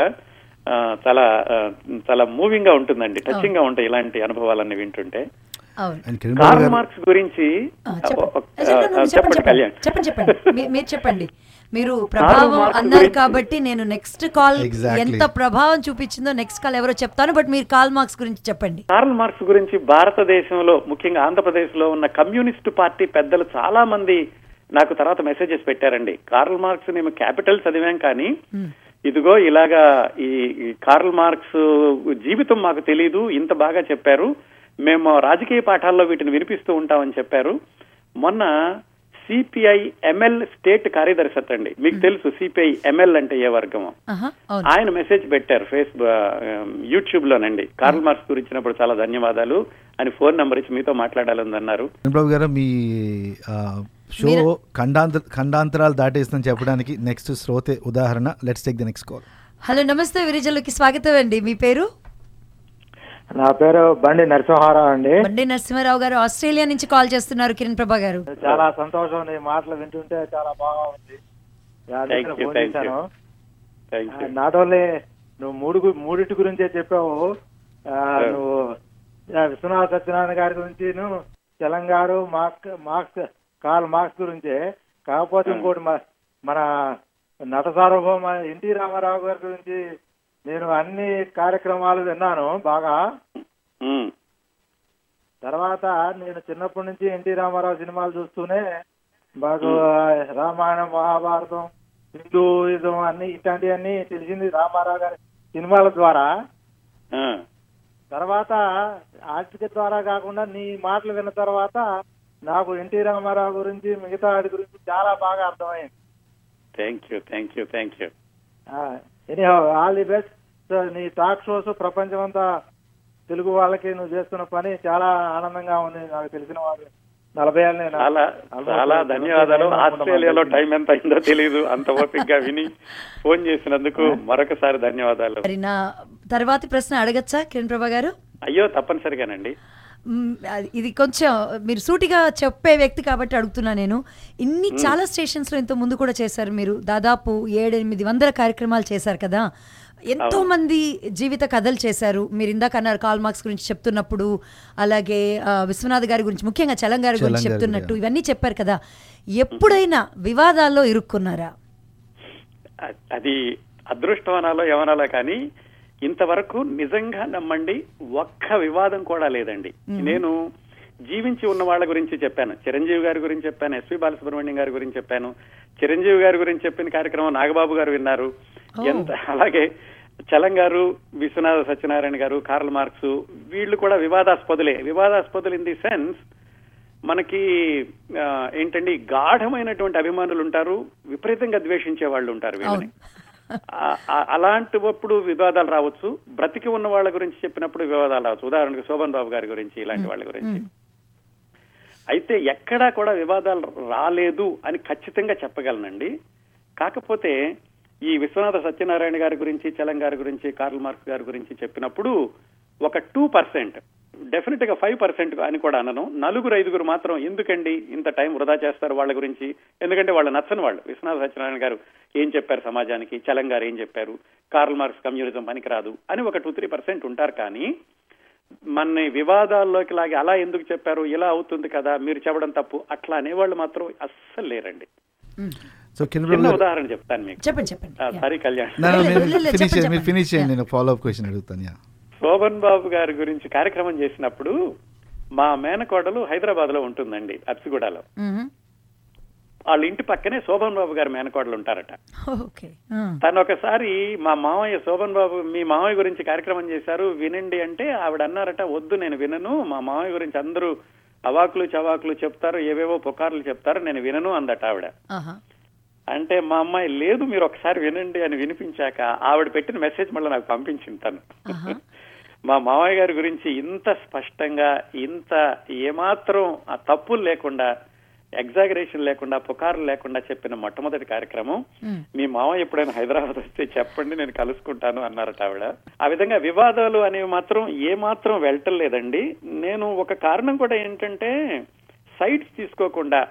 చాలా చాలా మూవింగ్గా ఉంటుందండి. టచింగ్గా ఉంటాయి ఇలాంటి అనుభవాలన్నీ వింటుంటే. కార్ల్ మార్క్స్ గురించి చెప్పండి. కళ్యాణ్. చెప్పండి చెప్పండి. మీరు చెప్పండి. మీరు ప్రభావం అన్నారు కాబట్టి నేను నెక్స్ట్ కాల్. ఎంత ప్రభావం చూపించిందో నెక్స్ట్ కాల్ ఎవరో చెప్తాను బట్ మీరు కాల్ మార్క్స్ గురించి చెప్పండి. కార్ల్ మార్క్స్ గురించి భారతదేశంలో ముఖ్యంగా ఆంధ్రప్రదేశ్లో ఉన్న కమ్యూనిస్టు పార్టీ పెద్దలు చాలా మంది నాకు తర్వాత మెసేజెస్ పెట్టారండి. కార్ల్ మార్క్స్ మేము క్యాపిటల్ చదివాం కానీ ఇదిగో ఇలాగా ఈ ఈ కార్ల్ మార్క్స్ జీవితం మాకు తెలియదు ఇంత బాగా చెప్పారు. మేము రాజకీయ పాఠాల్లో వీటిని వినిపిస్తూ ఉంటామని చెప్పారు. మొన్న సిపిఐ ఎంఎల్ స్టేట్ కార్యదర్శి అటండి మీకు తెలుసు సిపిఐ ఎంఎల్ అంటే ఏ వర్గమో? అవును. ఆయన మెసేజ్ పెట్టారు ఫేస్బుక్ యూట్యూబ్ లోనండి కార్ల్ మార్క్స్ గురించినప్పుడు చాలా ధన్యవాదాలు. అని ఫోన్ నంబర్ ఇచ్చి మీతో మాట్లాడాలని అన్నారు. గారు మీ షో ఖండాంతరాలు దాటేస్తుందని చెప్పడానికి నెక్స్ట్ శ్రోతే ఉదాహరణ. Let's take the next call hello నమస్తే విరిజల్లుకి స్వాగతం అండి. మీ పేరు? నా పేరు బండి నరసింహారావు అండి. బండి నరసింహారావు గారు ఆస్ట్రేలియా నుంచి కాల్ చేస్తున్నారు కిరణ్ ప్రభా గారు. చాలా సంతోషం నీ మాటలు వింటుంటే చాలా బాగా ఉంది. నాట్ ఓన్లీ నువ్వు మూడు మూడిటి గురించే చెప్పావు. ఆ, నువ్వు విశ్వనాథ సత్యనారాయణ గారి గురించి Telangana Marx Marx Karl Marx గురించే. కాకపోతే ఇంకోటి మ- మన నట సార్వభౌమ ఎన్టీ రామారావు గారి గురించి నేను అన్ని కార్యక్రమాలు విన్నాను బాగా. తర్వాత నేను చిన్నప్పటి నుంచి ఎన్టీ రామారావు సినిమాలు చూస్తూనే మాకు రామాయణం మహాభారతం హిందూయిజం అన్ని ఇట్లాంటివన్నీ తెలిసింది రామారావు గారి సినిమాల ద్వారా. తర్వాత ఆర్టిక ద్వారా కాకుండా నీ మాటలు విన్న తర్వాత నాకు ఎన్టీ రామారావు గురించి మిగతా వాటి గురించి చాలా బాగా అర్థమైంది. Thank you thank you thank you all the best నీ టాక్ షోస్ ప్రపంచం అంతా తెలుగు వాళ్ళకి నువ్వు చేస్తున్న పని చాలా ఆనందంగా ఉంది. నాకు తెలిసిన వాళ్ళు నలభై ఏళ్ళ నేను చాలా ధన్యవాదాలు. ఆస్ట్రేలియాలో. టైం ఎంత అయిందో తెలియదు అంత ఓపికగా విని ఫోన్ చేసినందుకు మరొకసారి ధన్యవాదాలు. మరి నా తర్వాతి ప్రశ్న అడగచ్చా కిరణ్ ప్రభా గారు? అయ్యో తప్పనిసరిగానండి. ఇది కొంచెం మీరు సూటిగా చెప్పే వ్యక్తి కాబట్టి అడుగుతున్నా నేను. ఇన్ని చాలా స్టేషన్స్లో ఇంత ముందు కూడా చేశారు మీరు. దాదాపు ఏడెనిమిది వందల కార్యక్రమాలు చేశారు కదా. ఎంతో మంది జీవిత కథలు చేశారు. మీరు ఇందాక అన్నారు కాల్ మార్క్స్ గురించి చెప్తున్నప్పుడు అలాగే విశ్వనాథ్ గారి గురించి ముఖ్యంగా చలం గారి గురించి చెప్తున్నట్టు. ఇవన్నీ చెప్పారు కదా. ఎప్పుడైనా వివాదాల్లో ఇరుక్కున్నారా? అది అదృష్టం అనాలో ఏమనాలో కానీ ఇంతవరకు నిజంగా నమ్మండి ఒక్క వివాదం కూడా లేదండి. నేను జీవించి ఉన్న వాళ్ళ గురించి చెప్పాను. చిరంజీవి గారి గురించి చెప్పాను ఎస్వి బాలసుబ్రహ్మణ్యం గారి గురించి చెప్పాను. చిరంజీవి గారి గురించి చెప్పిన కార్యక్రమం నాగబాబు గారు విన్నారు. ఎంత అలాగే చలం గారు విశ్వనాథ సత్యనారాయణ గారు కార్ల్ మార్క్స్ వీళ్ళు కూడా వివాదాస్పదులే. వివాదాస్పదులు ఇన్ ది సెన్స్ మనకి ఏంటండి గాఢమైనటువంటి అభిమానులు ఉంటారు విపరీతంగా ద్వేషించే వాళ్ళు ఉంటారు వీళ్ళని. ఆ- అలాంటివప్పుడు వివాదాలు రావచ్చు. బ్రతికి ఉన్న వాళ్ళ గురించి చెప్పినప్పుడు వివాదాలు రావచ్చు. ఉదాహరణకు శోభన్ బాబు గారి గురించి ఇలాంటి వాళ్ళ గురించి. అయితే ఎక్కడా కూడా వివాదాలు రాలేదు అని ఖచ్చితంగా చెప్పగలనండి. కాకపోతే ఈ విశ్వనాథ సత్యనారాయణ గారి గురించి చలం గారి గురించి కార్ల్ మార్క్స్ గారి గురించి చెప్పినప్పుడు ఒక టూ పర్సెంట్ డెఫినెట్గా ఫైవ్ పర్సెంట్ అని కూడా అనను. నలుగురు ఐదుగురు మాత్రం ఎందుకండి ఇంత టైం వృధా చేస్తారు వాళ్ళ గురించి? ఎందుకంటే వాళ్ళు నచ్చని వాళ్ళు. విశ్వనాథ సత్యనారాయణ గారు ఏం చెప్పారు సమాజానికి? చలం గారు ఏం చెప్పారు? కార్ల్ మార్క్స్ కమ్యూనిజం పనికిరాదు అని ఒక టూ త్రీ పర్సెంట్ ఉంటారు కానీ మన వివాదాల్లోకి లాగి అలా ఎందుకు చెప్పారు? ఇలా అవుతుంది కదా మీరు చెప్పడం తప్పు. అట్లా అనేవాళ్ళు మాత్రం అస్సలు లేరండి. సో గారు ఉదాహరణ చెప్తాను మీకు. చెప్పండి చెప్పండి. సారీ కళ్యాణ్. ఫినిష్ చేయండి. నేను ఫాలో అప్ క్వశ్చన్ అడుగుతాను శోభన్ బాబు గారి గురించి కార్యక్రమం చేసినప్పుడు మా మేనకోడలు హైదరాబాద్లో ఉంటుందండి అప్సిగూడలో. వాళ్ళ ఇంటి పక్కనే శోభన్ బాబు గారి మేనకోడలు ఉంటారట. తను ఒకసారి మా మామయ్య శోభన్ బాబు మీ మామయ్య గురించి కార్యక్రమం చేశారు వినండి అంటే ఆవిడ అన్నారట వద్దు నేను వినను మా మామయ్య గురించి అందరూ అవాకులు చవాకులు చెప్తారు ఏవేవో పుకార్లు చెప్తారు నేను వినను అందట ఆవిడ. అంటే మా అమ్మాయి లేదు మీరు ఒకసారి వినండి అని వినిపించాక ఆవిడ పెట్టిన మెసేజ్ మళ్ళీ నాకు పంపించింది తను. మా మామయ్య గారి గురించి ఇంత స్పష్టంగా ఇంత ఏమాత్రం ఆ తప్పులు లేకుండా ఎగ్జాగరేషన్ లేకుండా పుకార్లు లేకుండా చెప్పిన మొట్టమొదటి కార్యక్రమం మ్. మీ మామయ్య ఎప్పుడైనా హైదరాబాద్ వస్తే చెప్పండి నేను కలుసుకుంటాను అన్నారట ఆవిడ. ఆ విధంగా వివాదాలు అనేవి మాత్రం ఏ మాత్రం వెళ్ళటం లేదండి. నేను ఒక కారణం కూడా ఏంటంటే సైట్స్ తీసుకోకుండా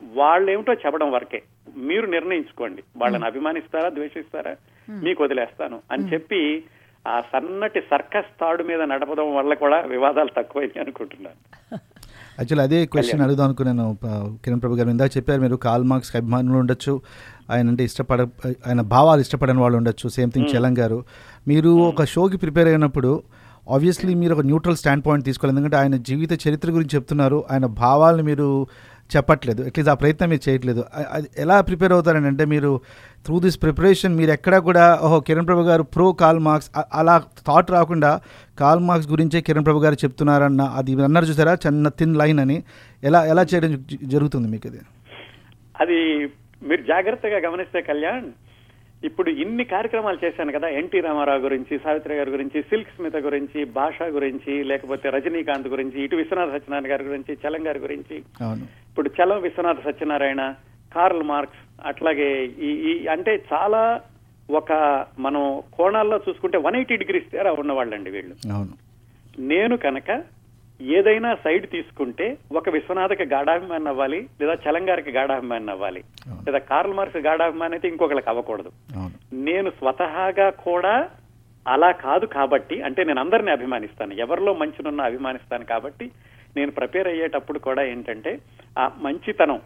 వాళ్ళేమిటో చెప్పడం వరకే. మీరు నిర్ణయించుకోండి. వాళ్ళని అభిమానిస్తారా ద్వేషిస్తారా? మీకు వదిలేస్తాను అని చెప్పి ఆ సన్నటి సర్కస్ తాడు మీద నడపడం వల్ల కూడా వివాదాలు తక్కువైంది అనుకుంటున్నాను. యాక్చువల్లీ అదే క్వశ్చన్ అడుగుదాం అనుకున్నాను కిరణ్ ప్రభు గారు ఇందాక చెప్పారు మీరు కాల్ మార్క్స్ అభిమానులు ఉండొచ్చు ఆయన అంటే ఇష్టపడ ఆయన భావాలు ఇష్టపడని వాళ్ళు ఉండొచ్చు సేమ్ థింగ్ చలం గారు. మీరు ఒక షోకి ప్రిపేర్ అయినప్పుడు ఆబ్వియస్లీ మీరు ఒక న్యూట్రల్ స్టాండ్ పాయింట్ తీసుకోవాలి ఎందుకంటే ఆయన జీవిత చరిత్ర గురించి చెప్తున్నారు ఆయన భావాలను మీరు చెప్పట్లేదు. అట్లీస్ట్ ఆ ప్రయత్నం మీరు చేయట్లేదు. అది ఎలా ప్రిపేర్ అవుతారని అంటే మీరు త్రూ దిస్ ప్రిపరేషన్ మీరు ఎక్కడా కూడా ఓహో కిరణ్ ప్రభు గారు ప్రో కాల్ మార్క్స్ అలా థాట్ రాకుండా కాల్ మార్క్స్ గురించే కిరణ్ ప్రభు గారు చెప్తున్నారన్న అది అన్నారు చూసారా? చిన్న థిన్ లైన్ అని. ఎలా ఎలా చేయడం జ- జరుగుతుంది మీకు అది అది మీరు జాగ్రత్తగా గమనిస్తే కళ్యాణ్ ఇప్పుడు ఇన్ని కార్యక్రమాలు చేశాను కదా ఎన్టీ రామారావు గురించి సావిత్రి గారి గురించి సిల్క్ స్మిత గురించి భాష గురించి లేకపోతే రజనీకాంత్ గురించి ఇటు విశ్వనాథ సత్యనారాయణ గారి గురించి చలం గారి గురించి. ఇప్పుడు చలం విశ్వనాథ సత్యనారాయణ కార్ల్ మార్క్స్ అట్లాగే ఈ ఈ అంటే చాలా ఒక మనం కోణాల్లో చూసుకుంటే వన్ ఎయిటీ డిగ్రీస్ తేడా ఉన్నవాళ్ళండి వీళ్ళు. నేను కనుక ఏదైనా సైడ్ తీసుకుంటే ఒక విశ్వనాథకి గాఢాభిమాని అవ్వాలి లేదా చలంగారికి గాఢాభిమాని అవ్వాలి. లేదా కార్ల్ మార్క్స్ గాఢాభిమాని అయితే ఇంకొకరికి అవ్వకూడదు. నేను స్వతహాగా కూడా అలా కాదు కాబట్టి అంటే నేను అందరిని అభిమానిస్తాను. ఎవరిలో మంచినున్న అభిమానిస్తాను కాబట్టి నేను ప్రిపేర్ అయ్యేటప్పుడు కూడా ఏంటంటే ఆ మంచితనం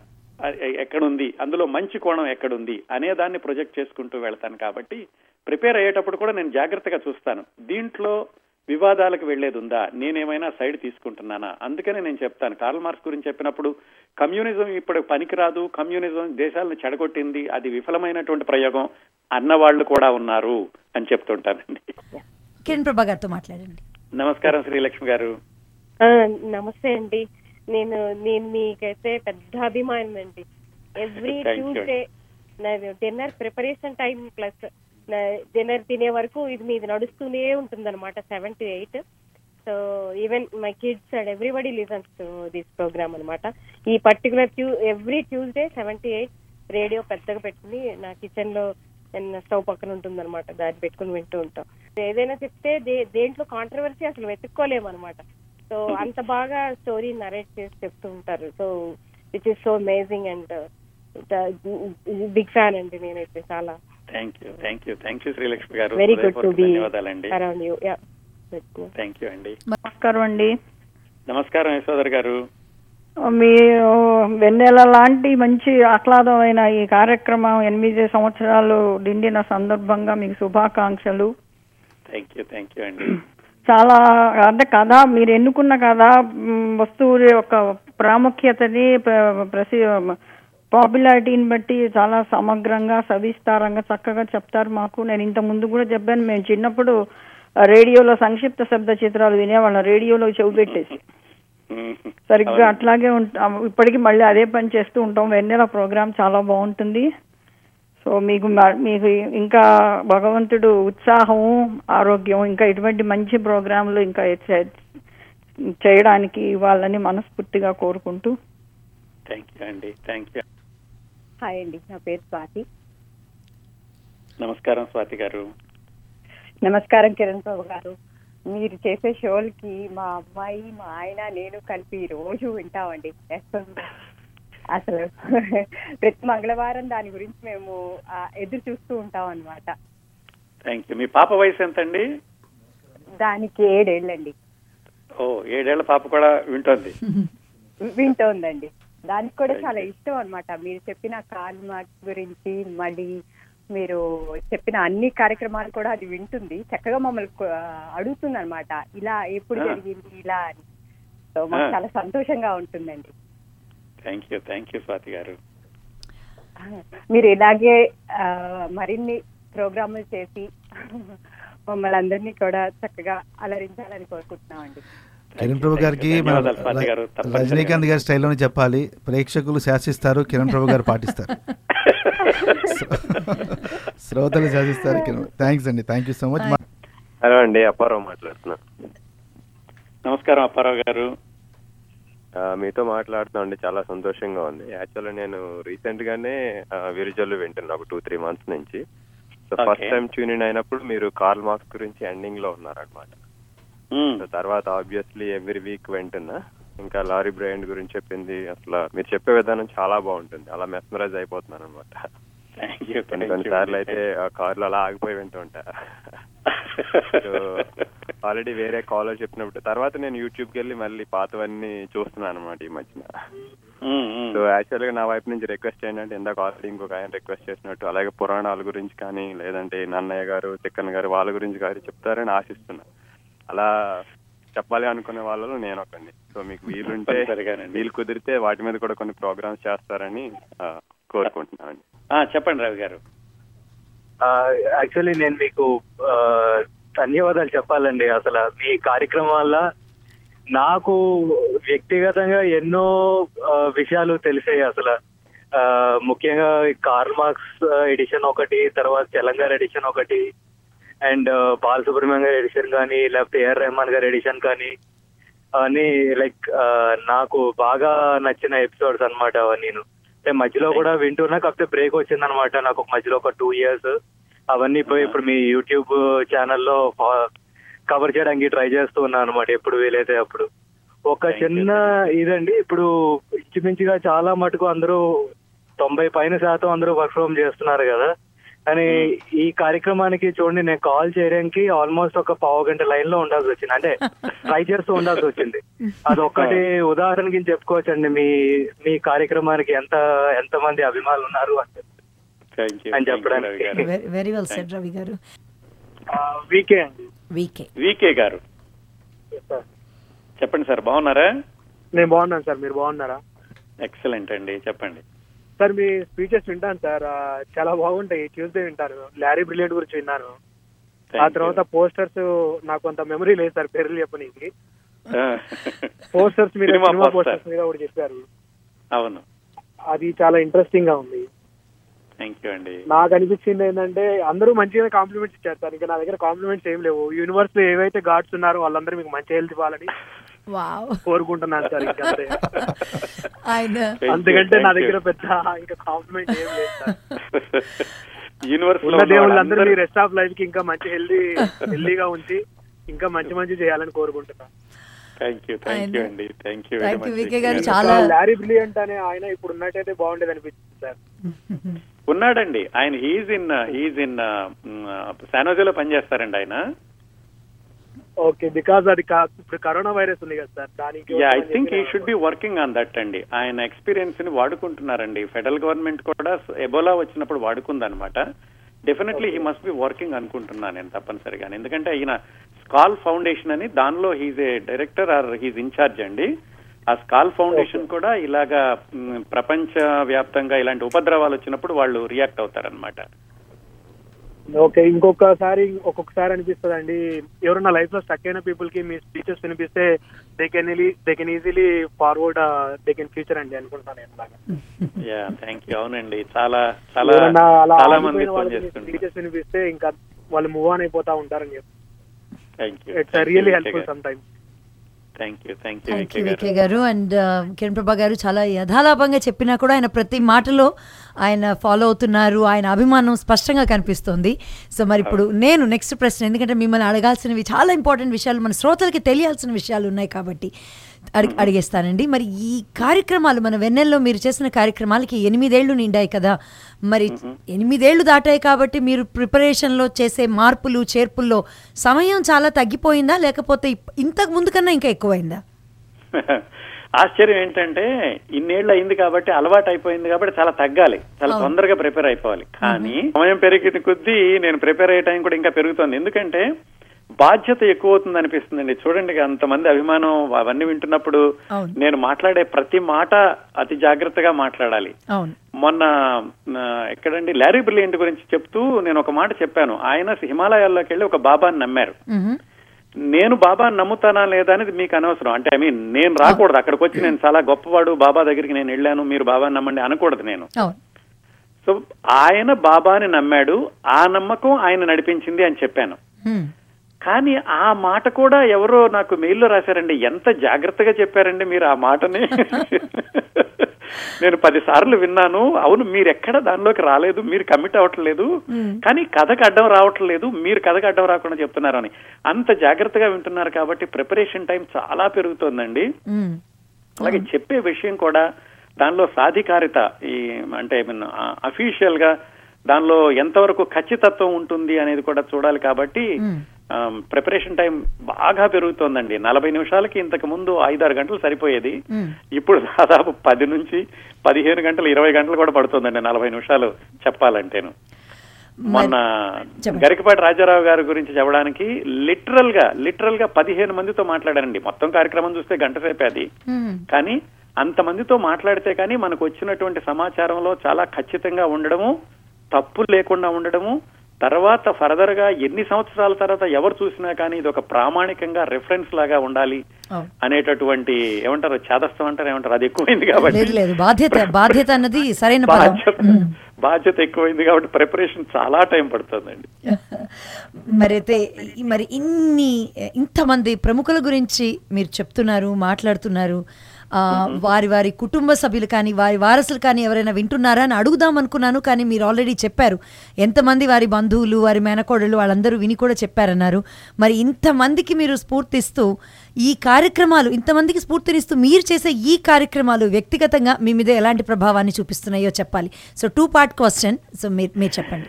ఎక్కడుంది అందులో మంచి కోణం ఎక్కడుంది అనే దాన్ని ప్రొజెక్ట్ చేసుకుంటూ వెళ్తాను కాబట్టి ప్రిపేర్ అయ్యేటప్పుడు కూడా నేను జాగ్రత్తగా చూస్తాను. దీంట్లో వివాదాలకు వెళ్ళేది ఉందా నేనేమైనా సైడ్ తీసుకుంటున్నానా? అందుకనే నేను చెప్తాను. కార్ల్ మార్క్స్ గురించి చెప్పినప్పుడు కమ్యూనిజం ఇప్పుడు పనికిరాదు. కమ్యూనిజం దేశాలను చెడగొట్టింది. అది విఫలమైనటువంటి ప్రయోగం అన్న వాళ్ళు కూడా ఉన్నారు అని చెప్తుంటానండి. కిరణ్ ప్రభా గారితో మాట్లాడండి. నమస్కారం శ్రీలక్ష్మి గారు. ఆ, నమస్తే అండి. నేను నేను మీకైతే పెద్ద అభిమానం అండి. Every. Tuesday dinner preparation time plus dinner తినే వరకు ఇది మీది నడుస్తూనే ఉంటుంది అనమాట seven to eight so even my kids and everybody listens to this program అనమాట ఈ particular ట్యూ every Tuesday seventy eight radio పెద్దగా పెట్టుకుని నా కిచెన్లో స్టవ్ పక్కన ఉంటుంది అనమాట దాన్ని పెట్టుకుని వింటూ ఉంటాం. ఏదైనా చెప్తే దే- దేంట్లో కాంట్రవర్సీ అసలు వెతుక్కోలేము అనమాట సో అంత బాగా స్టోరీ నరేట్ చేసి చెప్తూ ఉంటారు. So which is so amazing and big fan అండి నేనైతే చాలా. Thank you thank you thank you Srilakshmi గారు. వెరీ గుడ్ టు బి ధన్యవాదాలండి. Around you yeah thank you అండి. నమస్కారం అండి. నమస్కారం యశోదర్ గారు. మీ వెన్నెల లాంటి మంచి ఆహ్లాదమైన ఈ కార్యక్రమం ఎనిమిది సంవత్సరాలు నిండిన సందర్భంగా మీకు శుభాకాంక్షలు. థ్యాంక్ యూ థ్యాంక్ యూ అండి. చాలా అంటే కథ మీరు ఎన్నుకున్న కథ వస్తువు యొక్క ప్రాముఖ్యతని ప్ర- ప్రసి పాపులారిటీని బట్టి చాలా సమగ్రంగా సవిస్తారంగా చక్కగా చెప్తారు మాకు. నేను ఇంత ముందు కూడా చెప్పాను మేము చిన్నప్పుడు రేడియోలో సంక్షిప్త శబ్ద చిత్రాలు వినేవాళ్ళం రేడియోలో చెవి పెట్టేసి. సరిగ్గా అట్లాగే ఉంటాం ఇప్పటికీ మళ్ళీ అదే పని చేస్తూ ఉంటాం. వెన్నెల ప్రోగ్రామ్ చాలా బాగుంటుంది. సో మీకు మీకు ఇంకా భగవంతుడు ఉత్సాహం ఆరోగ్యం ఇంకా ఇటువంటి మంచి ప్రోగ్రాంలు ఇంకా చేయడానికి వాళ్ళని మనస్ఫూర్తిగా కోరుకుంటూ. థ్యాంక్ యూ అండి. Thank you. హాయ్ అండి నా పేరు స్వాతి. నమస్కారం స్వాతి గారు. నమస్కారం కిరణ్ బాబు గారు. మీరు చేసే షోలకి మా అమ్మాయి మా ఆయన నేను కలిపి రోజు వింటామండి. అసలు ప్రతి మంగళవారం దాని గురించి మేము ఎదురు చూస్తూ ఉంటాం అన్నమాట థ్యాంక్ యూ మీ పాప వయసు ఎంతండి? దానికి ఏడేళ్ళండి. ఓ ఏడేళ్ళ పాప కూడా వింటోంది. వింటోందండి. దానికి కూడా చాలా ఇష్టం అన్నమాట. మీరు చెప్పిన కాల్ మార్క్స్ గురించి మళ్ళీ మీరు చెప్పిన అన్ని కార్యక్రమాలు కూడా అది వింటుంది. చక్కగా మమ్మల్ని అడుగుతుంది అనమాట ఇలా ఎప్పుడు ఆ. జరిగింది ఇలా అని. సో మాకు ఆ. చాలా సంతోషంగా ఉంటుందండి. Thank you thank you Swathi గారు. మీరు ఇలాగే మరిన్ని ప్రోగ్రాములు చేసి మమ్మల్ని అందరినీ కూడా చక్కగా అలరించాలని కోరుకుంటున్నామండి. కిరణ్ ప్రభు గారికి. రజనీకాంత్ గారి స్టైల్లోనే చెప్పాలి. ప్రేక్షకులు శాసిస్తారు కిరణ్ ప్రభు గారు పాటిస్తారు. శ్రోతలు శాసిస్తారు కిరణ్ థ్యాంక్స్ అండి. Thank you so much hello అండి అప్పారావు మాట్లాడుతున్నాను నమస్కారం అప్పారావు గారు. మీతో మాట్లాడుతున్నాం చాలా సంతోషంగా ఉంది. యాక్చువల్లీ నేను రీసెంట్ గానే విరుజల్లు వింటున్నా ఒక టూ త్రీ మంత్స్ నుంచి. So. First time tune in అయినప్పుడు మీరు కార్ల్ మార్క్స్ గురించి ఎండింగ్లో ఉన్నారనమాట తర్వాత ఆబ్వియస్లీ ఎవ్రీ వీక్ వింటున్నా ఇంకా లారీ బ్రాండ్ గురించి చెప్పింది. అసలు మీరు చెప్పే విధానం చాలా బాగుంటుంది. అలా మెస్మరైజ్ అయిపోతున్నాను అనమాట కొన్ని కొన్నిసార్లు అయితే ఆ కార్లో అలా ఆగిపోయి వింటూ ఉంటా. సో ఆల్రెడీ వేరే కాలర్ చెప్పినప్పుడు తర్వాత నేను యూట్యూబ్కి వెళ్ళి మళ్ళీ పాతవన్నీ చూస్తున్నాను అనమాట ఈ మధ్యన. సో యాక్చువల్గా నా వైపు నుంచి రిక్వెస్ట్ ఏంటంటే ఇందాక ఆల్రెడీ ఇంకొక ఆయన రిక్వెస్ట్ చేసినట్టు అలాగే పురాణాల గురించి కానీ లేదంటే నన్నయ్య గారు తిక్కన్ గారు వాళ్ళ గురించి కానీ చెప్తారని ఆశిస్తున్నా. అలా చెప్పాలి అనుకునే వాళ్ళలో నేను ఒకడిని. సో మీకు వీలుంటే. వీలు కుదిరితే వాటి మీద కూడా కొన్ని ప్రోగ్రామ్స్ చేస్తారని ఆ, చెప్పండి రవి గారు. యాక్చువల్లీ నేను మీకు ఆ, ధన్యవాదాలు చెప్పాలండి. అసలు మీ కార్యక్రమం వల్ల నాకు వ్యక్తిగతంగా ఎన్నో విషయాలు తెలిసాయి అసలు. ఆ, ముఖ్యంగా ఈ కార్ల్ మార్క్స్ ఎడిషన్ ఒకటి తర్వాత తెలంగాణ ఎడిషన్ ఒకటి అండ్ బాలసుబ్రహ్మణ్యం గారి ఎడిషన్ కానీ లేకపోతే ఏఆర్ రెహమాన్ గారి ఎడిషన్ కానీ అని లైక్ నాకు బాగా నచ్చిన ఎపిసోడ్స్ అవన్నీ నేను. అంటే మధ్యలో కూడా వింటున్నా కాకపోతే బ్రేక్ వచ్చింది అనమాట నాకు ఒక మధ్యలో ఒక టూ ఇయర్స్ అవన్నీ పోయి ఇప్పుడు మీ యూట్యూబ్ ఛానల్లో కవర్ చేయడానికి ట్రై చేస్తూ ఉన్నాను అనమాట ఎప్పుడు వీలైతే అప్పుడు. ఒక చిన్న ఇదండి ఇప్పుడు ఇంచుమించుగా చాలా మటుకు అందరూ తొంభై పైన శాతం అందరూ వర్క్ ఫ్రమ్ చేస్తున్నారు కదా. కానీ ఈ కార్యక్రమానికి చూడండి నేను కాల్ చేయడానికి ఆల్మోస్ట్ ఒక పావు గంట లైన్లో ఉండాల్సి వచ్చింది. అంటే ట్రై చేస్తూ ఉండాల్సి వచ్చింది. అదొక్కటి ఉదాహరణకి చెప్పుకోవచ్చండి. మీ మీ కార్యక్రమానికి ఎంత ఎంత మంది అభిమానులు ఉన్నారు అని అని చెప్పడానికి. వెరీ వెల్ సెడ్ రవి గారు. వీకే అండి. వీకే వికే గారు. చెప్పండి సార్. బాగున్నారా? నేను బాగున్నాను సార్. మీరు బాగున్నారా? ఎక్సలెంట్ అండి. చెప్పండి. సార్ మీ స్పీచెస్ వింటాను సార్. చాలా బాగుంటాయి. ట్యూస్డే వింటాను. లారీ బ్రిలియంట్ గురించి విన్నాను. ఆ తర్వాత. పోస్టర్స్ నాకు అంత మెమరీ లేదు సార్ పేర్లు చెప్పనీకి. పోస్టర్స్ మీద సినిమా. పోస్టర్స్ మీద కూడా చెప్పారు. అవును. అది చాలా ఇంట్రెస్టింగ్గా ఉంది. అండి. నాకు అనిపించింది ఏంటంటే అందరూ మంచిగా కాంప్లిమెంట్స్ ఇచ్చారు సార్. ఇంకా నా దగ్గర కాంప్లిమెంట్స్ ఏం లేవు. యూనివర్స్లో ఏవైతే గాడ్స్ ఉన్నారో వాళ్ళందరూ మీకు మంచి హెల్త్ ఇవ్వాలని వావ్ కోరుకుంటున్నాను సార్ ఇంకా అంతే. ఆయన. అందుకంటే నా Thank you. దగ్గర పెద్ద ఇంకా కాంప్లిమెంట్ ఏం లేదు యూనివర్స్లో ఉన్న దేవుళ్ళందరూ వాళ్ళందరూ- మీ రెస్ట్ ఆఫ్ లైఫ్కి ఇంకా మంచి హెల్దీ హెల్దీగా ఉంచి ఇంకా మంచి మంచి చేయాలని కోరుకుంటున్నాను థ్యాంక్ యూ థ్యాంక్ యూ అండి. Thank you very Thank you, much VK గారు. చాలా లారీ బ్రిలియంట్ అనే ఆయన ఇప్పుడు ఉన్నట్టయితే బాగుండేది అనిపించింది సార్. ఉన్నాడండి. ఆయన హీజ్ ఇన్ హీజ్ ఇన్ శానోజోలో పనిచేస్తారండి ఆయన. ఓకే బికాజ్ అది ఇప్పుడు కరోనా వైరస్ ఉంది కదా సార్ దానికి I think he should be working on that అండి. ఆయన ఎక్స్పీరియన్స్ని వాడుకుంటున్నారండి. ఫెడరల్ గవర్నమెంట్ కూడా ఎబోలా వచ్చినప్పుడు వాడుకుందనమాట definitely he must be working అనుకుంటున్నాను నేను తప్పనిసరిగా. ఎందుకంటే ఈయన స్కాల్ ఫౌండేషన్ అని దానిలో he's a director or he's in charge అండి. ఆ స్కాల్ ఫౌండేషన్ కూడా ఇలాగా ప్రపంచ వ్యాప్తంగా ఇలాంటి ఉపద్రవాలు వచ్చినప్పుడు వాళ్ళు రియాక్ట్ అవుతారనమాట ఓకే ఇంకొకసారి ఒక్కొక్కసారి అనిపిస్తుంది అండి ఎవరైనా లైఫ్లో స్టక్ అయిన పీపుల్కి మీ స్పీచెస్ వినిపిస్తే they can they can easily forward they can future అండి అనుకుంటున్నాను నేను. యా థ్యాంక్ యూ అవునండి. చాలా చాలా చాలా మంది స్పీచెస్ వినిపిస్తే ఇంకా వాళ్ళు మూవ్ ఆన్ అయిపోతా ఉంటారని చెప్పి. It's really helpful sometimes thank you thank you thank you VK గారు. అండ్ కిరణ్ ప్రభా గారు చాలా యథాలాపంగా చెప్పినా కూడా ఆయన ప్రతి మాటలో ఆయన ఫాలో అవుతున్నారు. ఆయన అభిమానం స్పష్టంగా కనిపిస్తుంది. సో మరి ఇప్పుడు నేను నెక్స్ట్ ప్రశ్న ఎందుకంటే మిమ్మల్ని అడగాల్సినవి చాలా ఇంపార్టెంట్ విషయాలు మన శ్రోతలకి తెలియాల్సిన విషయాలు ఉన్నాయి కాబట్టి. అడిగి అడిగేస్తానండి. మరి ఈ కార్యక్రమాలు మన వెన్నెల్లో మీరు చేసిన కార్యక్రమాలకి ఎనిమిదేళ్ళు నిండాయి కదా. మరి ఎనిమిదేళ్ళు దాటాయి కాబట్టి మీరు ప్రిపరేషన్లో చేసే మార్పులు చేర్పుల్లో సమయం చాలా తగ్గిపోయిందా? లేకపోతే ఇంతకు ముందు కన్నా ఇంకా ఎక్కువైందా? ఆశ్చర్యం ఏంటంటే ఇన్నేళ్ళు అయింది కాబట్టి అలవాటు అయిపోయింది కాబట్టి చాలా తగ్గాలి. చాలా. తొందరగా ప్రిపేర్ అయిపోవాలి. కానీ సమయం పెరిగిన కొద్దీ నేను ప్రిపేర్ అయ్యే టైం కూడా ఇంకా పెరుగుతుంది. ఎందుకంటే బాధ్యత ఎక్కువ అవుతుంది అనిపిస్తుందండి చూడండి అంతమంది అభిమానం అవన్నీ వింటున్నప్పుడు. నేను మాట్లాడే ప్రతి మాట అతి జాగ్రత్తగా మాట్లాడాలి. మొన్న ఎక్కడండి? లారీ బ్రిలియంట్ గురించి చెప్తూ నేను ఒక మాట చెప్పాను. ఆయన హిమాలయాల్లోకి వెళ్ళి ఒక బాబాని నమ్మారు. నేను బాబాని నమ్ముతానా లేదా అనేది మీకు అనవసరం. అంటే ఐ మీన్ నేను రాకూడదు. అక్కడికి వచ్చి నేను చాలా గొప్పవాడు బాబా దగ్గరికి నేను వెళ్ళాను మీరు బాబాని నమ్మండి అనకూడదు నేను. సో ఆయన బాబాని నమ్మాడు. ఆ నమ్మకం ఆయన నడిపించింది అని చెప్పాను. కానీ ఆ మాట కూడా ఎవరో నాకు మెయిల్లో రాశారండి. ఎంత జాగ్రత్తగా చెప్పారండి మీరు ఆ మాటని? నేను పది సార్లు విన్నాను. అవును మీరు ఎక్కడ దానిలోకి రాలేదు? మీరు కమిట్ అవ్వట్లేదు కానీ కథకు అడ్డం రావట్లేదు మీరు కథకు అడ్డం రాకుండా చెప్తున్నారు అని అంత జాగ్రత్తగా వింటున్నారు కాబట్టి ప్రిపరేషన్ టైం చాలా పెరుగుతోందండి. అలాగే చెప్పే విషయం కూడా దానిలో సాధికారిత ఈ అంటే అఫీషియల్గా దానిలో ఎంతవరకు ఖచ్చితత్వం ఉంటుంది అనేది కూడా చూడాలి కాబట్టి ప్రిపరేషన్ టైం బాగా పెరుగుతోందండి నలభై నిమిషాలకి ఇంతకు ముందు ఐదారు గంటలు సరిపోయేది. ఇప్పుడు దాదాపు పది నుంచి పదిహేను గంటలు ఇరవై గంటలు కూడా పడుతుందండి నలభై నిమిషాలు చెప్పాలంటేను మొన్న చెప్పండి. గరికపాటి రాజారావు గారి గురించి చెప్పడానికి లిటరల్గా లిటరల్గా పదిహేను మందితో మాట్లాడారండి మొత్తం కార్యక్రమం చూస్తే గంట సేపే అది. కానీ అంతమందితో మాట్లాడితే కానీ మనకు వచ్చినటువంటి సమాచారంలో చాలా ఖచ్చితంగా ఉండడము తప్పు లేకుండా ఉండడము తర్వాత ఫర్దర్గా ఎన్ని సంవత్సరాల తర్వాత ఎవరు చూసినా కానీ ఇది ఒక ప్రామాణికంగా రెఫరెన్స్ లాగా ఉండాలి. అనేటటువంటి ఏమంటారు చాదస్తం అంటారు ఏమంటారు? అది ఎక్కువైంది కాబట్టి. లేదు బాధ్యత బాధ్యత అన్నది సరైన బాధ్యత ఎక్కువైంది కాబట్టి ప్రిపరేషన్ చాలా టైం పడుతుందండి. మరైతే ఈ- మరి ఇన్ని ఇంతమంది ప్రముఖుల గురించి మీరు చెప్తున్నారు మాట్లాడుతున్నారు. వారి వారి కుటుంబ సభ్యులు కానీ వారి వారసులు కానీ ఎవరైనా వింటున్నారా అని అడుగుదాం అనుకున్నాను కానీ మీరు ఆల్రెడీ చెప్పారు. ఎంతమంది వారి బంధువులు వారి మేనకోడళ్ళు వాళ్ళందరూ విని కూడా చెప్పారన్నారు. మరి ఇంతమందికి మీరు స్ఫూర్తిస్తూ ఈ కార్యక్రమాలు ఇంతమందికి స్ఫూర్తినిస్తూ మీరు చేసే ఈ కార్యక్రమాలు వ్యక్తిగతంగా మీ మీద ఎలాంటి ప్రభావాన్ని చూపిస్తున్నాయో చెప్పాలి. So two part question so మీరు మీరు చెప్పండి.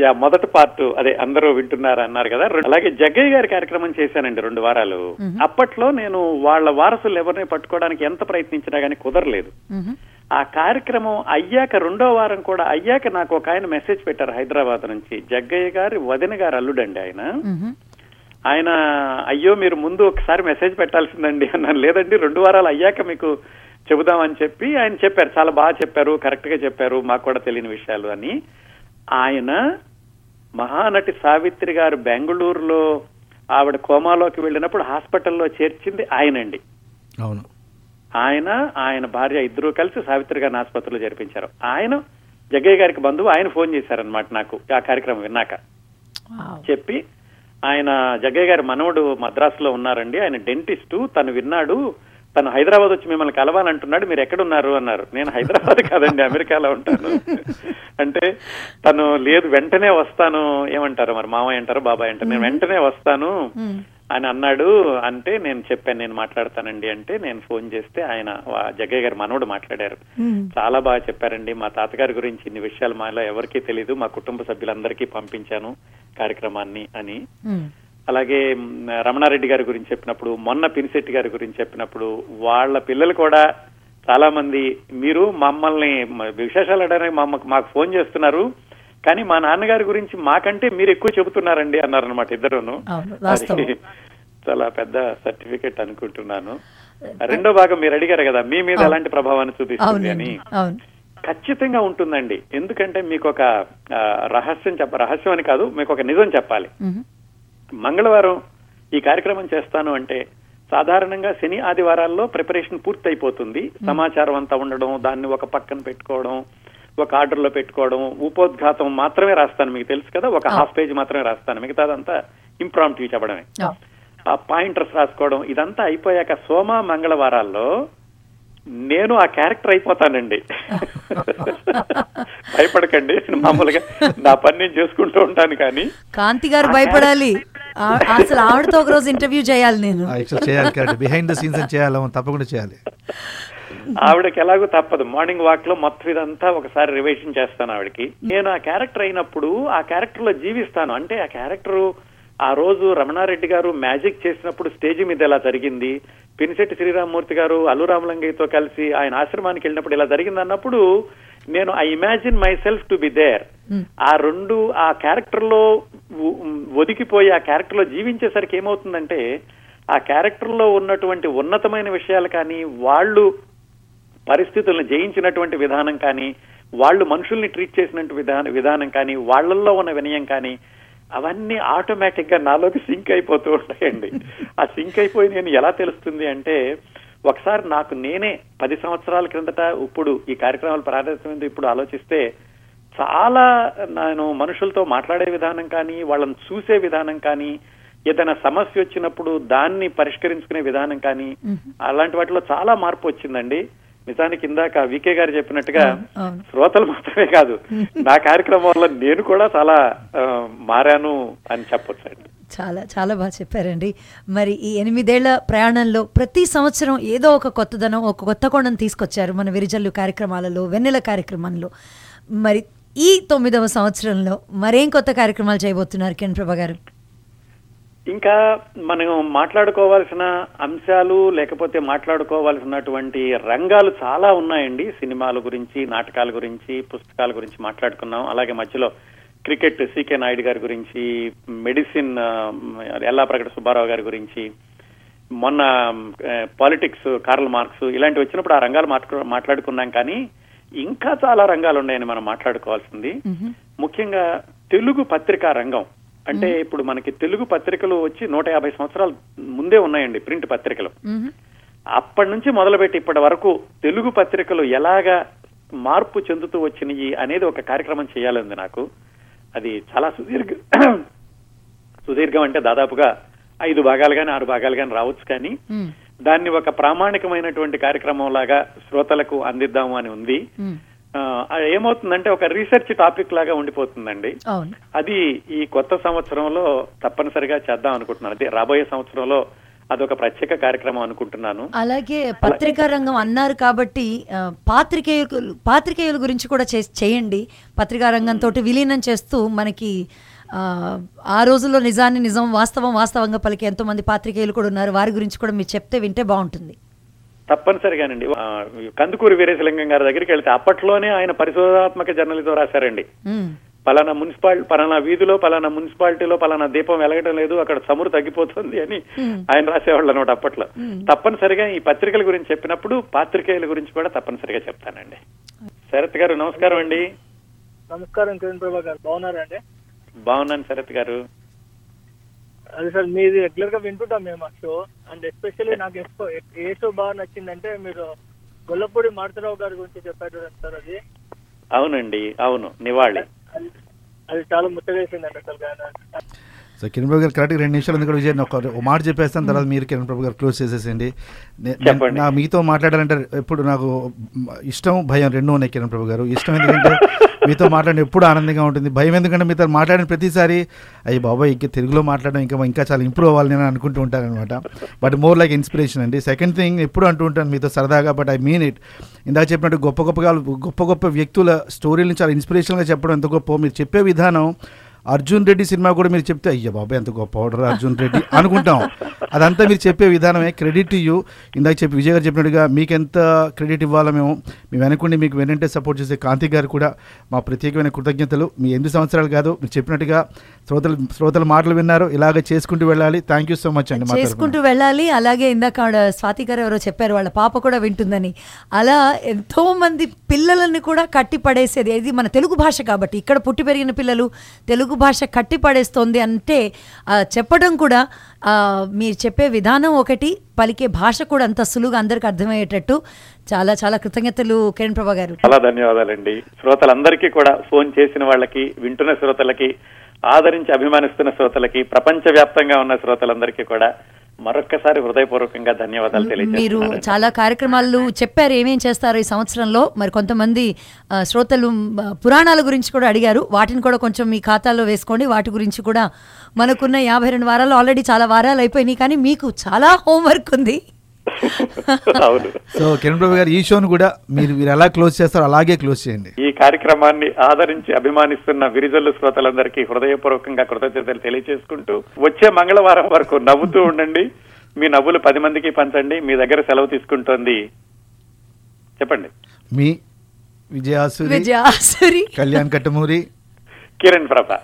యా మొదటి పార్ట్ అదే అందరూ వింటున్నారు అన్నారు కదా. అలాగే జగ్గయ్య గారి కార్యక్రమం చేశానండి రెండు వారాలు. అప్పట్లో నేను వాళ్ళ వారసులు ఎవరిని పట్టుకోవడానికి ఎంత ప్రయత్నించినా గానీ కుదరలేదు. ఆ కార్యక్రమం అయ్యాక రెండో వారం కూడా అయ్యాక నాకు ఒక ఆయన మెసేజ్ పెట్టారు హైదరాబాద్ నుంచి. జగ్గయ్య గారి వదిన గారు అల్లుడండి ఆయన. ఆయన అయ్యో మీరు ముందు ఒకసారి మెసేజ్ పెట్టాల్సిందండి అన్నాను. లేదండి రెండు వారాలు అయ్యాక మీకు చెబుదామని చెప్పి ఆయన చెప్పారు. చాలా బాగా చెప్పారు కరెక్ట్గా చెప్పారు మాకు కూడా తెలియని విషయాలు అని. ఆయన మహానటి సావిత్రి గారు బెంగళూరులో ఆవిడ కోమాలోకి వెళ్ళినప్పుడు హాస్పిటల్లో చేర్చింది ఆయనండి. అవును. ఆయన ఆయన భార్య ఇద్దరూ కలిసి సావిత్రి గారిని ఆసుపత్రిలో జరిపించారు. ఆయన జగ్గయ్య గారికి బంధువు ఆయన ఫోన్ చేశారనమాట నాకు ఆ కార్యక్రమం విన్నాక. చెప్పి ఆయన జగ్గయ్య గారి మనవడు మద్రాసులో ఉన్నారండి. ఆయన డెంటిస్టు తను విన్నాడు తను హైదరాబాద్ వచ్చి మిమ్మల్ని కలవాలంటున్నాడు మీరు ఎక్కడున్నారు అన్నారు. నేను హైదరాబాద్ కాదండి అమెరికాలో ఉంటాను. అంటే తను లేదు వెంటనే వస్తాను. ఏమంటారు మరి మామయ్య అంటారు బాబాయ్ అంటారు? నేను వెంటనే వస్తాను అని అన్నాడు అంటే నేను చెప్పాను నేను మాట్లాడతానండి అంటే నేను ఫోన్ చేస్తే ఆయన జగ్గయ్య గారి మనవడు మాట్లాడారు. చాలా బాగా చెప్పారండి మా తాతగారి గురించి ఇన్ని విషయాలు మాలో ఎవరికీ తెలియదు మా కుటుంబ సభ్యులందరికీ పంపించాను కార్యక్రమాన్ని అని. అలాగే రమణారెడ్డి గారి గురించి చెప్పినప్పుడు మొన్న పినిశెట్టి గారి గురించి చెప్పినప్పుడు వాళ్ళ పిల్లలు కూడా చాలా మంది మీరు మమ్మల్ని విశేషాలు అడగడానికి మమ్మకు మాకు ఫోన్ చేస్తున్నారు కానీ మా నాన్నగారి గురించి మాకంటే మీరు ఎక్కువ చెబుతున్నారండి అన్నారనమాట ఇద్దరును. చాలా పెద్ద సర్టిఫికెట్ అనుకుంటున్నాను. రెండో భాగం మీరు అడిగారు కదా మీ మీద. ఎలాంటి ప్రభావాన్ని చూపిస్తుంది అని. ఖచ్చితంగా ఉంటుందండి. ఎందుకంటే మీకు ఒక రహస్యం చెప్ప రహస్యం అని కాదు మీకు ఒక నిజం చెప్పాలి. మంగళవారం ఈ కార్యక్రమం చేస్తాను అంటే సాధారణంగా శని ఆదివారాల్లో ప్రిపరేషన్ పూర్తి అయిపోతుంది సమాచారం అంతా ఉండడం దాన్ని ఒక పక్కన పెట్టుకోవడం ఒక ఆర్డర్లో పెట్టుకోవడం ఉపోద్ఘాతం మాత్రమే రాస్తాను. మీకు తెలుసు కదా ఒక హాఫ్ పేజ్ మాత్రమే రాస్తాను. మిగతాదంతా ఇంప్రాంప్ట్ చెప్పడమే. ఆ. పాయింటర్స్ రాసుకోవడం ఇదంతా అయిపోయాక సోమ మంగళవారాల్లో నేను ఆ క్యారెక్టర్ అయిపోతానండి. భయపడకండి. మామూలుగా నా పని నేను చేసుకుంటూ ఉంటాను కానీ కాంతి గారు భయపడాలి. అసలు ఆవిడతో ఒక రోజు ఇంటర్వ్యూ చేయాలి నేను. చేయాలి కరెక్ట్ బిహైండ్ ద సీన్స్ అని చేయాలి? తప్పకుండా చేయాలి. ఆవిడకి ఎలాగో తప్పదు. మార్నింగ్ వాక్లో మొత్తం ఇదంతా ఒకసారి రివైషన్ చేస్తాను ఆవిడకి. నేను ఆ క్యారెక్టర్ అయినప్పుడు ఆ క్యారెక్టర్లో జీవిస్తాను. అంటే ఆ క్యారెక్టర్ ఆ రోజు రమణారెడ్డి గారు మ్యాజిక్ చేసినప్పుడు స్టేజ్ మీద ఎలా జరిగింది? పినిశెట్టి శ్రీరామమూర్తి గారు అల్లు రామలింగయ్యతో కలిసి ఆయన ఆశ్రమానికి వెళ్ళినప్పుడు ఇలా జరిగింది అన్నప్పుడు నేను I imagine myself to be there ఆ రెండు ఆ క్యారెక్టర్లో ఉ- ఒదిగిపోయి ఆ క్యారెక్టర్లో జీవించేసరికి ఏమవుతుందంటే ఆ క్యారెక్టర్లో ఉన్నటువంటి ఉన్నతమైన విషయాలు కానీ వాళ్ళు పరిస్థితులను జయించినటువంటి విధానం కానీ వాళ్ళు మనుషుల్ని ట్రీట్ చేసినట్టు విధానం విధానం కానీ వాళ్ళల్లో ఉన్న వినయం కానీ అవన్నీ ఆటోమేటిక్గా నాలోకి సింక్ అయిపోతూ ఉంటాయండి. ఆ సింక్ అయిపోయి నేను ఎలా తెలుస్తుంది అంటే ఒకసారి నాకు నేనే పది సంవత్సరాల క్రిందట ఇప్పుడు ఈ కార్యక్రమాలు ప్రారంభమైంది ఇప్పుడు ఆలోచిస్తే చాలా నేను మనుషులతో మాట్లాడే విధానం కానీ వాళ్ళని చూసే విధానం కానీ ఏదైనా సమస్య వచ్చినప్పుడు దాన్ని పరిష్కరించుకునే విధానం కానీ అలాంటి వాటిలో చాలా మార్పు వచ్చిందండి. నిజానికి ఇందాక వికే గారు చెప్పినట్టుగా. శ్రోతలు మాత్రమే కాదు. నా కార్యక్రమం వల్ల నేను కూడా చాలా మారాను అని చెప్పొచ్చు అండి చాలా చాలా బాగా చెప్పారండి. మరి ఈ ఎనిమిదేళ్ళ ప్రయాణంలో ప్రతి సంవత్సరం ఏదో ఒక కొత్తదనం ఒక కొత్త కోణం తీసుకొచ్చారు మన విరిజల్లు కార్యక్రమాలలో వెన్నెల కార్యక్రమంలో. మరి ఈ తొమ్మిదవ సంవత్సరంలో మరేం కొత్త కార్యక్రమాలు చేయబోతున్నారు కిరణ్ ప్రభా గారు? ఇంకా మనం మాట్లాడుకోవాల్సిన అంశాలు లేకపోతే మాట్లాడుకోవాల్సినటువంటి రంగాలు చాలా ఉన్నాయండి. సినిమాల గురించి నాటకాల గురించి పుస్తకాల గురించి మాట్లాడుకున్నాం. అలాగే మధ్యలో క్రికెట్ సికే నాయుడు గారి గురించి మెడిసిన్ ఎల్లా ప్రకట సుబ్బారావు గారి గురించి మొన్న పాలిటిక్స్ కార్ల్ మార్క్స్ ఇలాంటివి వచ్చినప్పుడు ఆ రంగాలు మాట్లా- మాట్లాడుకున్నాం కానీ ఇంకా చాలా రంగాలు ఉన్నాయని మనం మాట్లాడుకోవాల్సింది. ముఖ్యంగా తెలుగు పత్రికా రంగం. అంటే ఇప్పుడు మనకి తెలుగు పత్రికలు వచ్చి నూట యాభై సంవత్సరాల ముందే ఉన్నాయండి ప్రింట్ పత్రికలు. అప్పటి నుంచి మొదలుపెట్టి ఇప్పటి వరకు తెలుగు పత్రికలు ఎలాగా మార్పు చెందుతూ వచ్చినాయి అనేది ఒక కార్యక్రమం చేయాలంది నాకు. అది చాలా సుదీర్ఘ సుదీర్ఘం అంటే దాదాపుగా ఐదు భాగాలు కానీ ఆరు భాగాలు కానీ రావచ్చు కానీ దాన్ని ఒక ప్రామాణికమైనటువంటి కార్యక్రమం లాగా శ్రోతలకు అందిద్దాము అని ఉంది. ఏమవుతుందంటే ఒక రీసెర్చ్ టాపిక్ లాగా ఉండిపోతుందండి. అది ఈ కొత్త సంవత్సరంలో తప్పనిసరిగా చేద్దాం అనుకుంటున్నాను అదే రాబోయే సంవత్సరంలో అదొక ప్రత్యేక కార్యక్రమం అనుకుంటున్నాను. అలాగే పత్రికా రంగం అన్నారు కాబట్టి పాత్రికేయులు పాత్రికేయుల గురించి కూడా చేయండి. పత్రికా రంగంతో విలీనం చేస్తూ మనకి ఆ, రోజుల్లో నిజాన్ని నిజం వాస్తవం వాస్తవంగా పలికే ఎంతో మంది పాత్రికేయులు కూడా ఉన్నారు. వారి గురించి కూడా మీరు చెప్తే వింటే బాగుంటుంది. తప్పనిసరిగానండి. కందుకూరి వీరేశలింగం గారి దగ్గరికి వెళ్తే అప్పట్లోనే ఆయన పరిశోధనాత్మక జర్నలిజం రాశారండి. పలానా మున్సిపాలిటీ పలానా వీధిలో పలానా మున్సిపాలిటీలో పలానా దీపం వెలగడం లేదు అక్కడ చమురు తగ్గిపోతుంది అని ఆయన రాసేవాళ్ళు అనమాట అప్పట్లో. తప్పనిసరిగా ఈ పత్రికల గురించి చెప్పినప్పుడు పాత్రికేయుల గురించి కూడా తప్పనిసరిగా చెప్తానండి. శరత్ గారు నమస్కారం అండి. నమస్కారం కిరణ్ ప్రభా గారు. బాగున్నారండి బాగున్నాను శరత్ గారు. అది సార్ మీది రెగ్యులర్గా వింటుంటాం మేము ఆ షో. అండ్ ఎస్పెషల్లీ నాకు ఎక్కువ ఏ షో బాగా నచ్చిందంటే మీరు గొల్లపూడి మారుతరావు గారి గురించి చెప్పారు సార్ అది. అవునండి అవును నివాళి. అది చాలా ముచ్చటేసిందండి అసలు సో కిరణ్ ప్రభు గారు కరెక్ట్గా రెండు నిమిషాలు ఎందుకంటే విజయ్ ఒక మాట చెప్పేస్తాను తర్వాత మీరు కిరణ్ ప్రభు గారు క్లోజ్ చేసేసేయండి. నా మీతో మాట్లాడాలంటే ఎప్పుడు నాకు ఇష్టం భయం రెండు ఉన్నాయి కిరణ్ ప్రభు గారు. ఇష్టం ఎందుకంటే మీతో మాట్లాడడం ఎప్పుడు ఆనందంగా ఉంటుంది. భయం ఎందుకంటే మీతో మాట్లాడిన ప్రతిసారి అయ్యి బాబాయ్ ఇంకా తెలుగులో మాట్లాడడం ఇంకా ఇంకా చాలా ఇంప్రూవ్ అవ్వాలి నేను అనుకుంటూ ఉంటాను అనమాట బట్ మోర్ లైక్ ఇన్స్పిరేషన్ అండి. సెకండ్ థింగ్ ఎప్పుడు అంటూ ఉంటాను మీతో సరదాగా బట్ ఐ మీన్ ఇట్ ఇందాక చెప్పినట్టు గొప్ప గొప్పగా గొప్ప గొప్ప వ్యక్తుల స్టోరీలను చాలా ఇన్స్పిరేషన్గా చెప్పడం ఎంత గొప్ప. మీరు చెప్పే విధానం అర్జున్ రెడ్డి సినిమా కూడా మీరు చెప్తే అయ్యా బాబాయ్ ఎంత గొప్ప ఆర్డర్ అర్జున్ రెడ్డి అనుకుంటాం. అదంతా మీరు చెప్పే విధానమే. క్రెడిట్ యూ ఇందాక చెప్పి విజయ్ గారు చెప్పినట్టుగా మీకు ఎంత క్రెడిట్ ఇవ్వాలో మేము మేము వెనకుండి మీకు వెనంటే సపోర్ట్ చేసే కాంతి గారు కూడా మా ప్రత్యేకమైన కృతజ్ఞతలు. మీ ఎనిమిది సంవత్సరాలు కాదు మీరు చెప్పినట్టుగా శ్రోతలు శ్రోతల మాటలు విన్నారు. ఇలాగ చేసుకుంటూ వెళ్ళాలి. థ్యాంక్ యూ సో మచ్ అండి చేసుకుంటూ వెళ్ళాలి. అలాగే ఇందాక స్వాతి గారు ఎవరో చెప్పారు వాళ్ళ పాప కూడా వింటుందని. అలా ఎంతో మంది పిల్లలని కూడా కట్టి పడేసేది. ఇది మన తెలుగు భాష కాబట్టి. ఇక్కడ పుట్టి పెరిగిన పిల్లలు తెలుగు భాష కట్టి పడేస్తోంది అంటే చెప్పడం కూడా మీరు చెప్పే విధానం ఒకటి పలికే భాష కూడా అంత సులువుగా అందరికి అర్థమయ్యేటట్టు. చాలా చాలా కృతజ్ఞతలు కిరణ్ ప్రభా గారు చాలా ధన్యవాదాలండి. శ్రోతలందరికీ కూడా ఫోన్ చేసిన వాళ్ళకి వింటున్న శ్రోతలకి ఆదరించి అభిమానిస్తున్న శ్రోతలకి ప్రపంచ వ్యాప్తంగా ఉన్న శ్రోతలందరికీ కూడా మరొక్కసారి హృదయపూర్వకంగా ధన్యవాదాలు మీరు తెలియజేస్తున్నాను. చాలా కార్యక్రమాలు చెప్పారు ఏమేం చేస్తారో ఈ సంవత్సరంలో? మరి కొంతమంది శ్రోతలు పురాణాల గురించి కూడా అడిగారు. వాటిని కూడా కొంచెం మీ ఖాతాలో వేసుకోండి. వాటి గురించి కూడా మనకున్న యాభై రెండు వారాలు ఆల్రెడీ చాలా వారాలు అయిపోయినాయి కానీ మీకు చాలా హోంవర్క్ ఉంది. అవును. సో కిరణ్ ప్రభు గారు ఈ షోను కూడా మీరు మీరు ఎలా క్లోజ్ చేస్తారో అలాగే క్లోజ్ చేయండి. ఈ కార్యక్రమాన్ని ఆదరించి అభిమానిస్తున్న విరిజల్లు శ్రోతలందరికీ హృదయపూర్వకంగా కృతజ్ఞతలు తెలియజేసుకుంటూ వచ్చే మంగళవారం వరకు నవ్వుతూ ఉండండి. మీ నవ్వులు పది మందికి పంచండి. మీ దగ్గర సెలవు తీసుకుంటోంది. చెప్పండి. మీ విజయాసురి విజయాసురి. కళ్యాణ్ కట్టమూరి కిరణ్ ప్రభ.